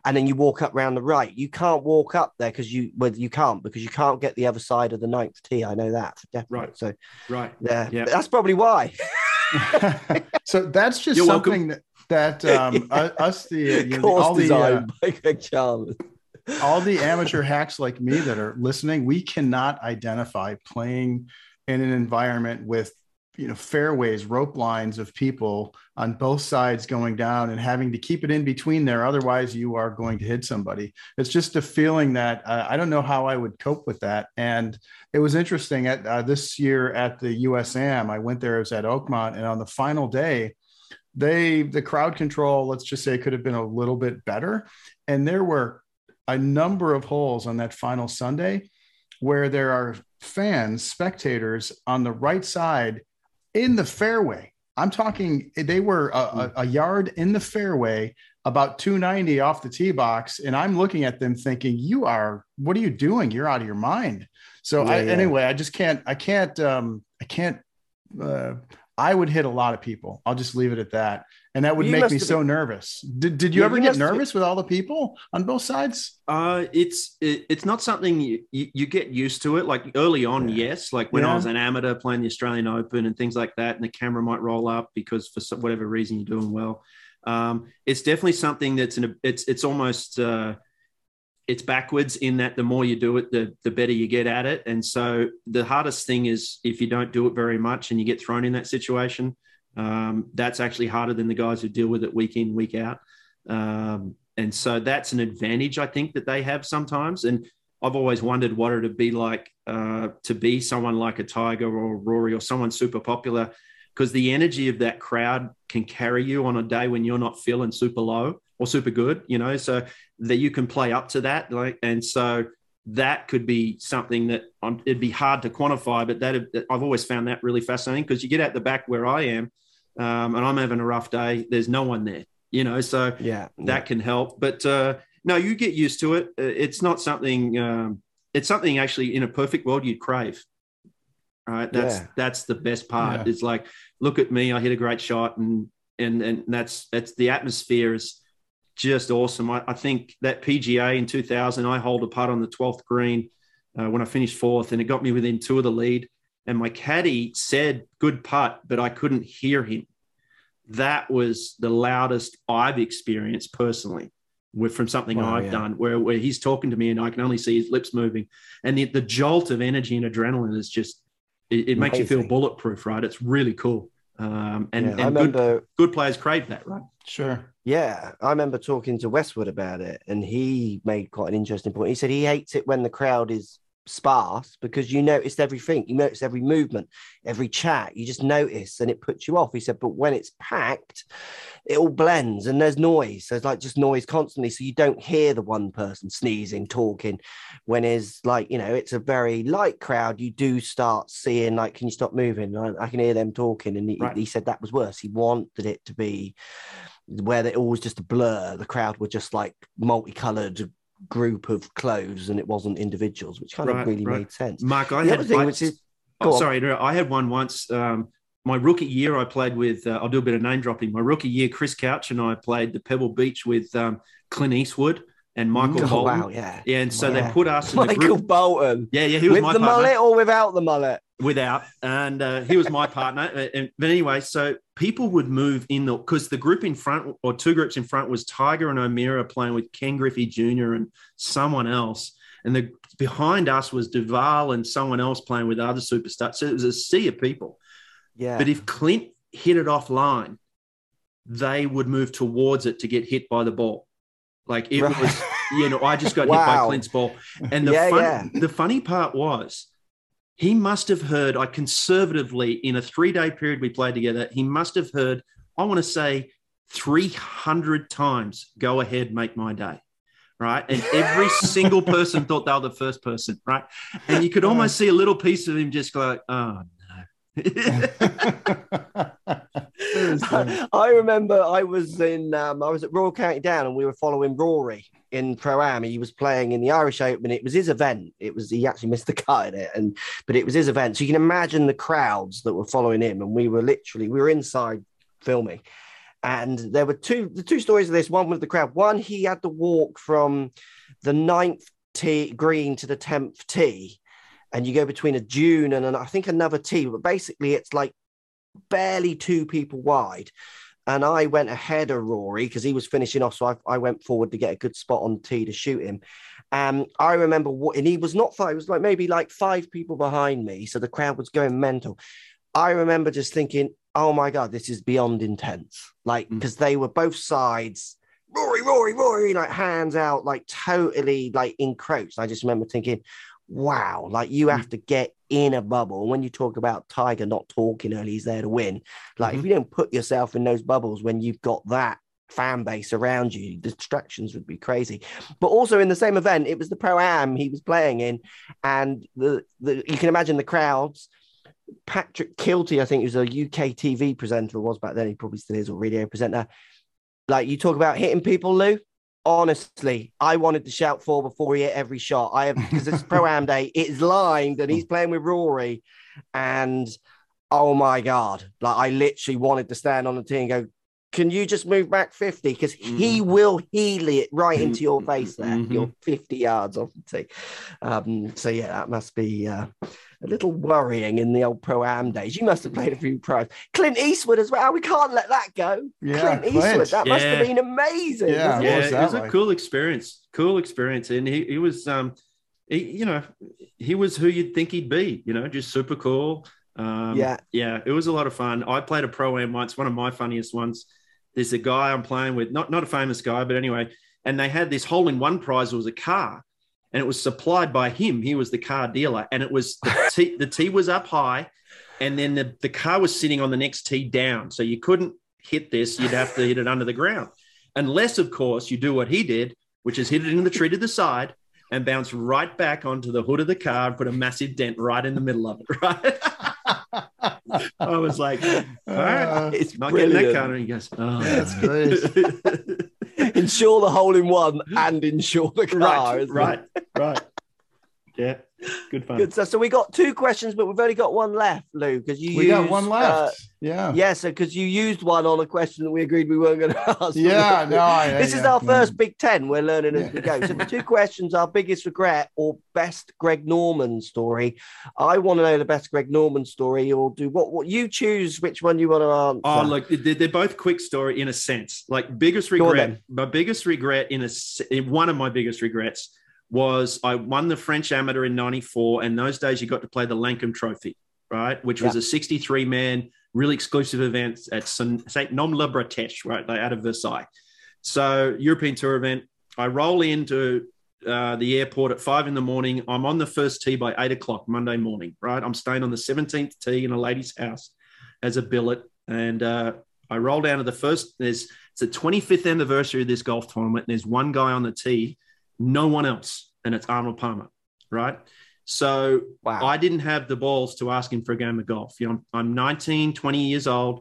and then you walk up round the right. You can't walk up there because you well you can't because you can't get the other side of the ninth tee. I know that for definite. Right. So Right. yeah, Yeah. that's probably why. so that's just You're something that, that um, u- us the, you know, the Course all the uh, designed by Greg Chalmers. All the amateur hacks like me that are listening, we cannot identify playing in an environment with you know fairways, rope lines of people on both sides going down and having to keep it in between there. Otherwise, you are going to hit somebody. It's just a feeling that uh, I don't know how I would cope with that. And it was interesting at uh, this year at the usm I went there. It was at Oakmont, and on the final day, they the crowd control. Let's just say could have been a little bit better, and there were a number of holes on that final Sunday where there are fans, spectators on the right side in the fairway. I'm talking, they were a, a, a yard in the fairway, about 290 off the tee box. And I'm looking at them thinking, you are, what are you doing? You're out of your mind. So I, Yeah, yeah. anyway, I just can't, I can't, um, I can't, uh, I would hit a lot of people. I'll just leave it at that. And that would You make me so been- nervous. Did, did you Yeah, ever you get nervous with all the people on both sides? Uh, it's it, it's not something you, you, you get used to it. Like early on, Yeah. yes. Like when Yeah. I was an amateur playing the Australian Open and things like that, and the camera might roll up because for some, whatever reason you're doing well. Um, it's definitely something that's an it's it's almost uh, it's backwards in that the more you do it, the the better you get at it. And so the hardest thing is if you don't do it very much and you get thrown in that situation. Um, that's actually harder than the guys who deal with it week in week out. Um, and so that's an advantage I think that they have sometimes. And I've always wondered what it'd be like uh, to be someone like a Tiger or a Rory or someone super popular, because the energy of that crowd can carry you on a day when you're not feeling super low or super good, you know, so that you can play up to that. Like, and so that could be something that um, it'd be hard to quantify, but that I've always found that really fascinating because you get out the back where I am, um, and I'm having a rough day. There's no one there, you know, so Yeah. that can help. But uh, no, you get used to it. Uh, It's not something. Um, it's something actually in a perfect world you'd crave. Right. That's Yeah. that's the best part. Yeah. It's like, look at me. I hit a great shot, and and and that's that's the atmosphere is just awesome. I, I think that PGA in 2000, I hold a putt on the 12th green uh, when I finished fourth, and it got me within two of the lead. And my caddy said, "Good putt," but I couldn't hear him that was the loudest I've experienced personally with from something Wow, I've yeah. done where, where he's talking to me and I can only see his lips moving. And the, the jolt of energy and adrenaline is just, it, it makes you feel bulletproof, right? It's really cool. Um, and Yeah, and good, remember good players crave that, right? Sure. Yeah, I remember talking to Westwood about it, and he made quite an interesting point. He said he hates it when the crowd is sparse because you notice everything, you notice every movement, every chat, you just notice, and it puts you off. He said, but when it's packed, it all blends and there's noise. There's like just noise constantly, so you don't hear the one person sneezing, talking. When is like you know, it's a very light crowd, you do start seeing like, can you stop moving? I, I can hear them talking, and he, Right. he said that was worse. He wanted it to be where it was just a blur. The crowd were just like multicolored group of clothes, and it wasn't individuals, which kind Right, of really right. made sense. Mark, I The had thing, I- which is Oh, sorry, no, I had one once. Um, my rookie year, I played with. Uh, I'll do a bit of name dropping. My rookie year, Chris Couch and I played the Pebble Beach with um, Clint Eastwood and Michael oh, Bolton. wow, yeah, Yeah, and so Yeah. they put us in the Michael group. Bolton Yeah, yeah, he was with the partner mullet or without the mullet. Without, and uh, he was my partner. Uh, And, but anyway, so people would move in the because the group in front or two groups in front was Tiger and O'Meara playing with Ken Griffey Jr. and someone else, and the behind us was Duval and someone else playing with other superstars. So it was a sea of people. Yeah, But if Clint hit it offline, they would move towards it to get hit by the ball. Like it Right. was, you know, I just got hit by Clint's ball. And the Yeah, fun, yeah. the funny part was he must have heard, I conservatively, in a three-day period we played together, he must have heard, I want to say 300 times, go ahead, make my day. Right. And every single person thought they were the first person. Right. And you could almost see a little piece of him just go, oh I remember I was in um, I was at Royal County Down and we were following Rory in Pro Am. He was playing in the Irish Open. It was his event. It was he actually missed the cut in it, and but it was his event. So you can imagine the crowds that were following him. And we were literally we were inside filming, and there were two the two stories of this. One was the crowd. One he had to walk from the ninth tee green to the tenth tee. And you go between a dune and an, I think another tee, but basically it's like barely two people wide. And I went ahead of Rory because he was finishing off. So I, I went forward to get a good spot on tee to shoot him. Um, I remember what, and he was not far, it was like maybe like five people behind me. So the crowd was going mental. I remember just thinking, oh my God, this is beyond intense. Like, Mm. because they were both sides, Rory, Rory, Rory, like hands out, like totally like encroached. I just remember thinking, wow, like you have to get in a bubble. When you talk about Tiger not talking early, he's there to win. Like if Mhm. you don't put yourself in those bubbles when you've got that fan base around you, the distractions would be crazy. But also in the same event, it was the pro am he was playing in, and the, the you can imagine the crowds. Patrick Kielty, I think, he was a UK TV presenter, was back then. He probably still is, or radio presenter. Like you talk about hitting people, Lou. Honestly, I wanted to shout for before he hit every shot. I have because it's pro am day. It's lined, and he's playing with Rory, and oh my god, like I literally wanted to stand on the tee and go, can you just move back 50? Because Mm-hmm. he will heel it right into your face there. Mhm. You're 50 yards off the tee. Um, so, yeah, that must be uh, a little worrying in the old Pro Am days. You must have played a few pros. Clint Eastwood as well. We can't let that go. Yeah, Clint Clint. Eastwood. That must have been amazing. Yeah. yeah, was it that was a cool experience. Cool experience, and he, he was, um, he, you know, he was who you'd think he'd be. You know, just super cool. Um, Yeah. yeah, it was a lot of fun. I played a pro am once, one of my funniest ones. There's a guy I'm playing with, not not a famous guy, but anyway, and they had this hole in one prize. It was a car, and it was supplied by him. He was the car dealer, and it was the tee, the tee was up high, and then the, the car was sitting on the next tee down, so you couldn't hit this. You'd have to hit it under the ground, unless of course you do what he did, which is hit it in the tree to the side and bounce right back onto the hood of the car and put a massive dent right in the middle of it. Right. I was like, all right, Uh, It's not getting that brilliant. car. And he goes, oh, That's great. Insure the hole in one and insure the car. right, right, right. Yeah, good fun. Good stuff. So we got two questions, but we've only got one left, Lou, because you we used, got one left. uh, yeah. yeah, so because you used one on a question that we agreed we weren't going to ask. Yeah, no, I- this is our no. first Big Ten. We're learning as we go. So the two questions our biggest regret or best Greg Norman story. I want to know the best Greg Norman story. Or do what? What you choose? Which one you want to answer? Oh, look, they're, they're both quick story in a sense. Like biggest regret, my biggest regret in a s- in one of my biggest regrets was I won the French Amateur in '94, and those days you got to play the Lancôme Trophy, right? Which was a 63 man, really exclusive event at Saint Nom Le Bretèche, right, out of Versailles. So European Tour event. I roll into uh, the airport at five in the morning. I'm on the first tee by eight o'clock Monday morning, right? I'm staying on the 17th tee in a lady's house as a billet. And uh, I roll down to the first. There's it's the 25th anniversary of this golf tournament. And there's one guy on the tee, no one else, and it's Arnold Palmer, right? So wow. I didn't have the balls to ask him for a game of golf. You know, I'm, I'm 19, 20 years old.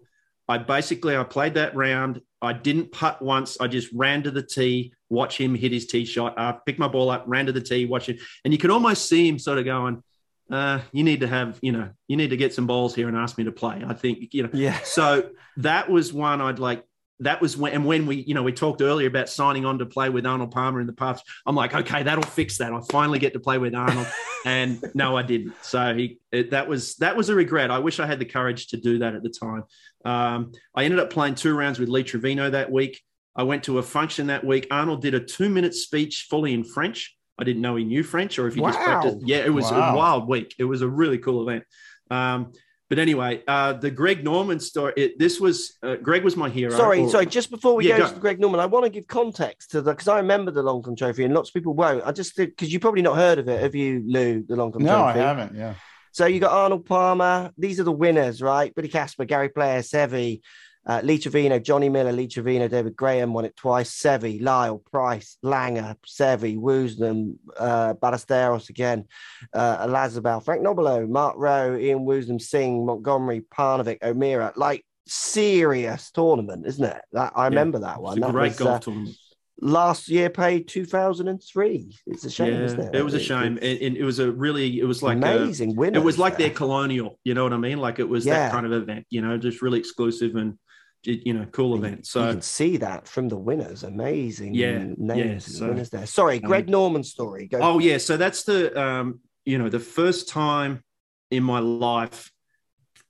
I basically I played that round. I didn't putt once. I just ran to the tee, watch him hit his tee shot. I picked my ball up, ran to the tee, watch it, and you could almost see him sort of going, uh, "You need to have, you know, you need to get some balls here and ask me to play." I think, you know, yeah. so that was one I'd like. That was when, and when we, you know, we talked earlier about signing on to play with Arnold Palmer in the past. I'm like, okay, that'll fix that. I finally get to play with Arnold, and no, I didn't. So he, it, that was that was a regret. I wish I had the courage to do that at the time. Um, I ended up playing two rounds with Lee Trevino that week. I went to a function that week. Arnold did a two minute speech fully in French. I didn't know he knew French or if he just practiced. Yeah, it was Wow. a wild week. It was a really cool event. Um, but anyway, uh, the Greg Norman story. It, this was uh, Greg was my hero. Sorry, or- sorry. Just before we Yeah, go, go. to Greg Norman, I want to give context to the because I remember the Lancôme Trophy, and lots of people won't. I just because you probably not heard of it, have you, Lou? The Lancôme Trophy? No, I haven't. Yeah. So you got Arnold Palmer. These are the winners, right? Billy Casper, Gary Player, Seve, uh, Lee Trevino, Johnny Miller, Lee Trevino, David Graham won it twice. Seve, Lyle, Price, Langer, Seve, Woosnam, uh, Ballesteros again, uh, Frank Nobilo, Mark Roe, Ian Woosnam, Singh, Montgomerie, Parnevik, O'Meara. Like serious tournament, isn't it? That I remember that one. That great was, golf uh, tournament. last year paid 2003. It's a shame, Yeah, isn't it? it was a shame, and, and it was a really, it was like a, amazing winners. it was like their colonial. You know what I mean? Like it was Yeah. that kind of event. You know, just really exclusive and you know, cool event. So you can see that from the winners. Amazing Yeah, names yeah, so- winners there. Sorry, Greg Um, Norman story. Go. Oh yeah, so that's the um, you know the first time in my life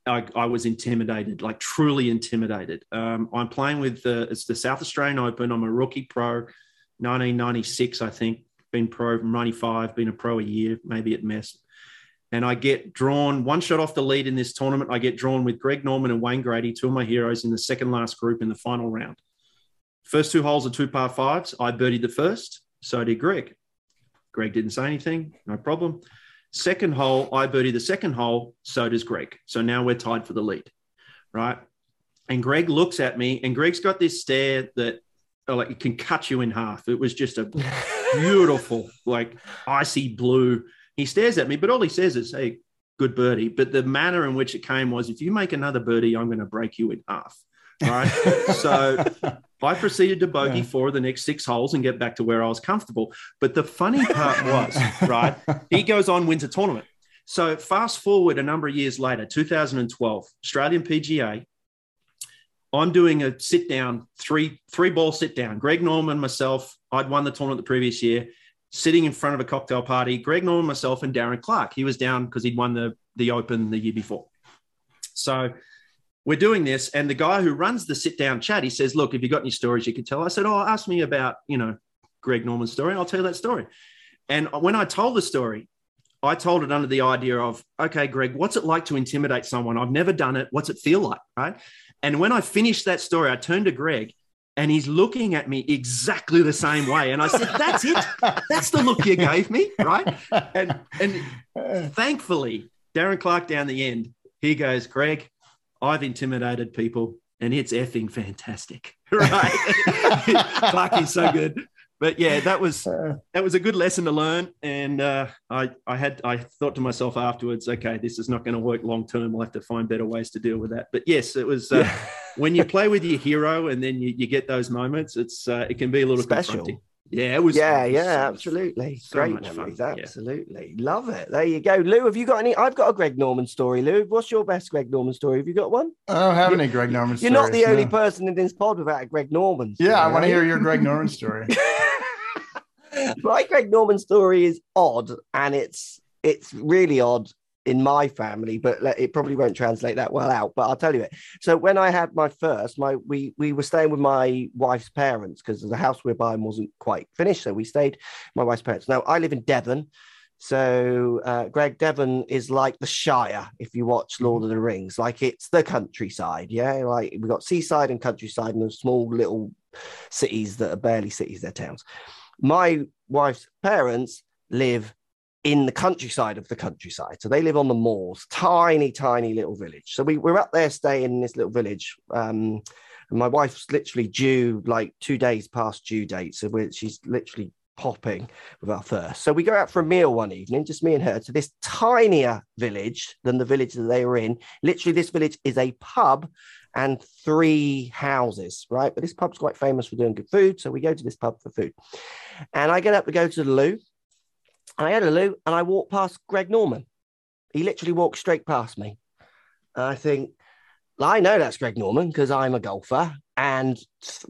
I, I was intimidated, like truly intimidated. Um, I'm playing with the it's the South Australian Open. I'm a rookie pro, 1996, I think. Been pro from 95, been a pro a year, maybe at Mess. And I get drawn one shot off the lead in this tournament. I get drawn with Greg Norman and Wayne Grady, two of my heroes, in the second last group in the final round. First two holes are two par fives. I birdied the first, so did Greg. Greg didn't say anything, no problem. Second hole, I birdie the second hole, so does Greg. So now we're tied for the lead, right? And Greg looks at me, and Greg's got this stare that uh, like it can cut you in half. It was just a beautiful, like icy blue. He stares at me, but all he says is, "Hey, good birdie." But the manner in which it came was, "If you make another birdie, I'm going to break you in half." Right? so I proceeded to bogey Yeah. four of the next six holes and get back to where I was comfortable. But the funny part was, right? He goes on, wins a tournament. So fast forward a number of years later, 2012, Australian PGA. I'm doing a sit down, three three ball sit down. Greg Norman, myself, I'd won the tournament the previous year, sitting in front of a cocktail party. Greg Norman, myself, and Darren Clarke. He was down because he'd won the the Open the year before. So we're doing this, and the guy who runs the sit down chat, he says, "Look, if you got any stories you could tell," I said, "Oh, ask me about you know Greg Norman's story. I'll tell you that story." And when I told the story, I told it under the idea of, okay, Greg, what's it like to intimidate someone? I've never done it. What's it feel like? Right. And when I finished that story, I turned to Greg and he's looking at me exactly the same way. And I said, That's it. That's the look you gave me. Right. And, and thankfully, Darren Clarke down the end, he goes, Greg, I've intimidated people and it's effing fantastic. Right. Clarke is so good but yeah, that was that was a good lesson to learn. And uh, I I had I thought to myself afterwards, okay, this is not going to work long term. We'll have to find better ways to deal with that. But yes, it was uh, when you play with your hero and then you, you get those moments. It's uh, it can be a little Special. Yeah, it was. Yeah, it was yeah, so- absolutely. so Great much fun. memories. Yeah. Absolutely. Love it. There you go. Lou, have you got any? I've got a Greg Norman story, Lou. What's your best Greg Norman story? Have you got one? I don't have any Greg Norman You're not the stories, only no. person in this pod without a Greg Norman. Yeah, I story, want to hear your Greg Norman story. My Greg Norman story is odd, and it's it's really odd in my family, but it probably won't translate that well out. But I'll tell you it. So when I had my first, my we we were staying with my wife's parents because the house we we're buying wasn't quite finished, so we stayed my wife's parents. Now I live in Devon. So, uh, Greg, Devon is like the Shire if you watch Lord of the Rings. Like it's the countryside, yeah. Like we've got seaside and countryside, and those small little cities that are barely cities, they're towns my wife's parents live in the countryside of the countryside. So they live on the moors, tiny, tiny little village. So we, we're up there staying in this little village. Um, and my wife's literally due like two days past due date. So she's literally popping with our first. So we go out for a meal one evening, just me and her, to this tinier village than the village that they were in. Literally, this village is a pub and three houses, right? But this pub's quite famous for doing good food. So we go to this pub for food. And I get up to go to the loo. and I had a loo and I walk past Greg Norman. He literally walked straight past me. And I think, I know that's Greg Norman because I'm a golfer. And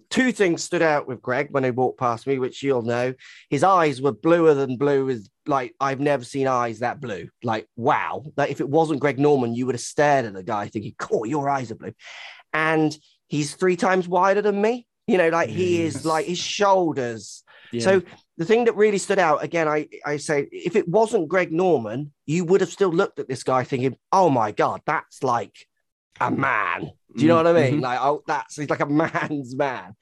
two things stood out with Greg when he walked past me, which you'll know. His eyes were bluer than blue, as like I've never seen eyes that blue. Like, wow. Like if it wasn't Greg Norman, you would have stared at the guy thinking, cool, your eyes are blue. And he's three times wider than me. You know, like he is like his shoulders. Yeah. So the thing that really stood out again, I, I say, if it wasn't Greg Norman, you would have still looked at this guy thinking, oh my God, that's like a man. Do you know what I mean? Mhm. Like, oh, that's he's like a man's man.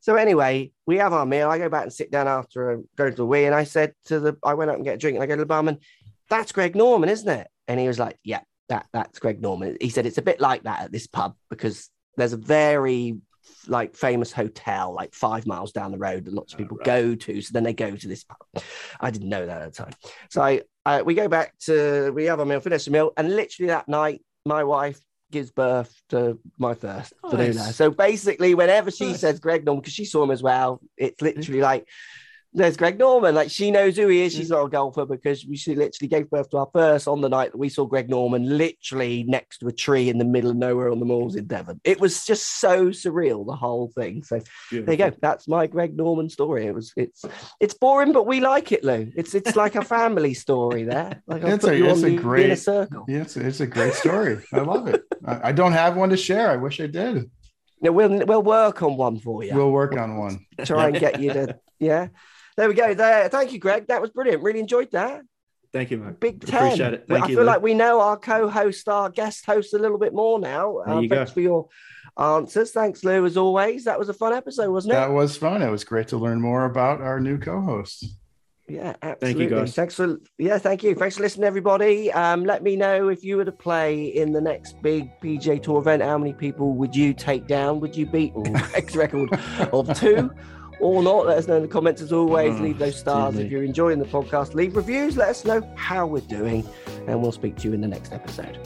So anyway, we have our meal. I go back and sit down after going to the wee, and I said to the, I went up and get a drink, and I go to the barman, that's Greg Norman, isn't it? And he was like, yeah, that that's Greg Norman. He said it's a bit like that at this pub because there's a very like famous hotel like five miles down the road that lots of people go to. So then they go to this pub. I didn't know that at the time. So I, I we go back to we have our meal, finish the meal, and literally that night, my wife gives birth to my first Nice. So basically, whenever she Nice. says Greg Norman, because she saw him as well, it's literally like there's Greg Norman. Like she knows who he is. She's mm. not a golfer because we she literally gave birth to our first on the night that we saw Greg Norman, literally next to a tree in the middle of nowhere on the moors in Devon. It was just so surreal, the whole thing. So there you go. That's my Greg Norman story. It was it's it's boring, but we like it, Lou. It's it's like a family story there. Like It's a- it's a great- inner circle. Yeah, it's, it's a great story. I love it. I, I don't have one to share. I wish I did. No, we'll we'll work on one for you. We'll work on one. Try and get you to yeah. There we go. There. Thank you, Greg. That was brilliant. Really enjoyed that. Thank you, mate. Big Ten. Appreciate it. Thank I you, feel Lou. like we know our co-host, our guest host, a little bit more now. There Uh, you thanks go. for your answers. Thanks, Lou, as always. That was a fun episode, wasn't it? That was fun. It was great to learn more about our new co-host. Yeah, you, absolutely. guys. Thanks for yeah, thank you. Thanks for listening, everybody. Um, let me know if you were to play in the next big PGA Tour event. How many people would you take down? Would you beat Greg's record of two? Or not, let us know in the comments as always. Oh, Leave those stars if you're enjoying the podcast. Leave reviews, let us know how we're doing, and we'll speak to you in the next episode.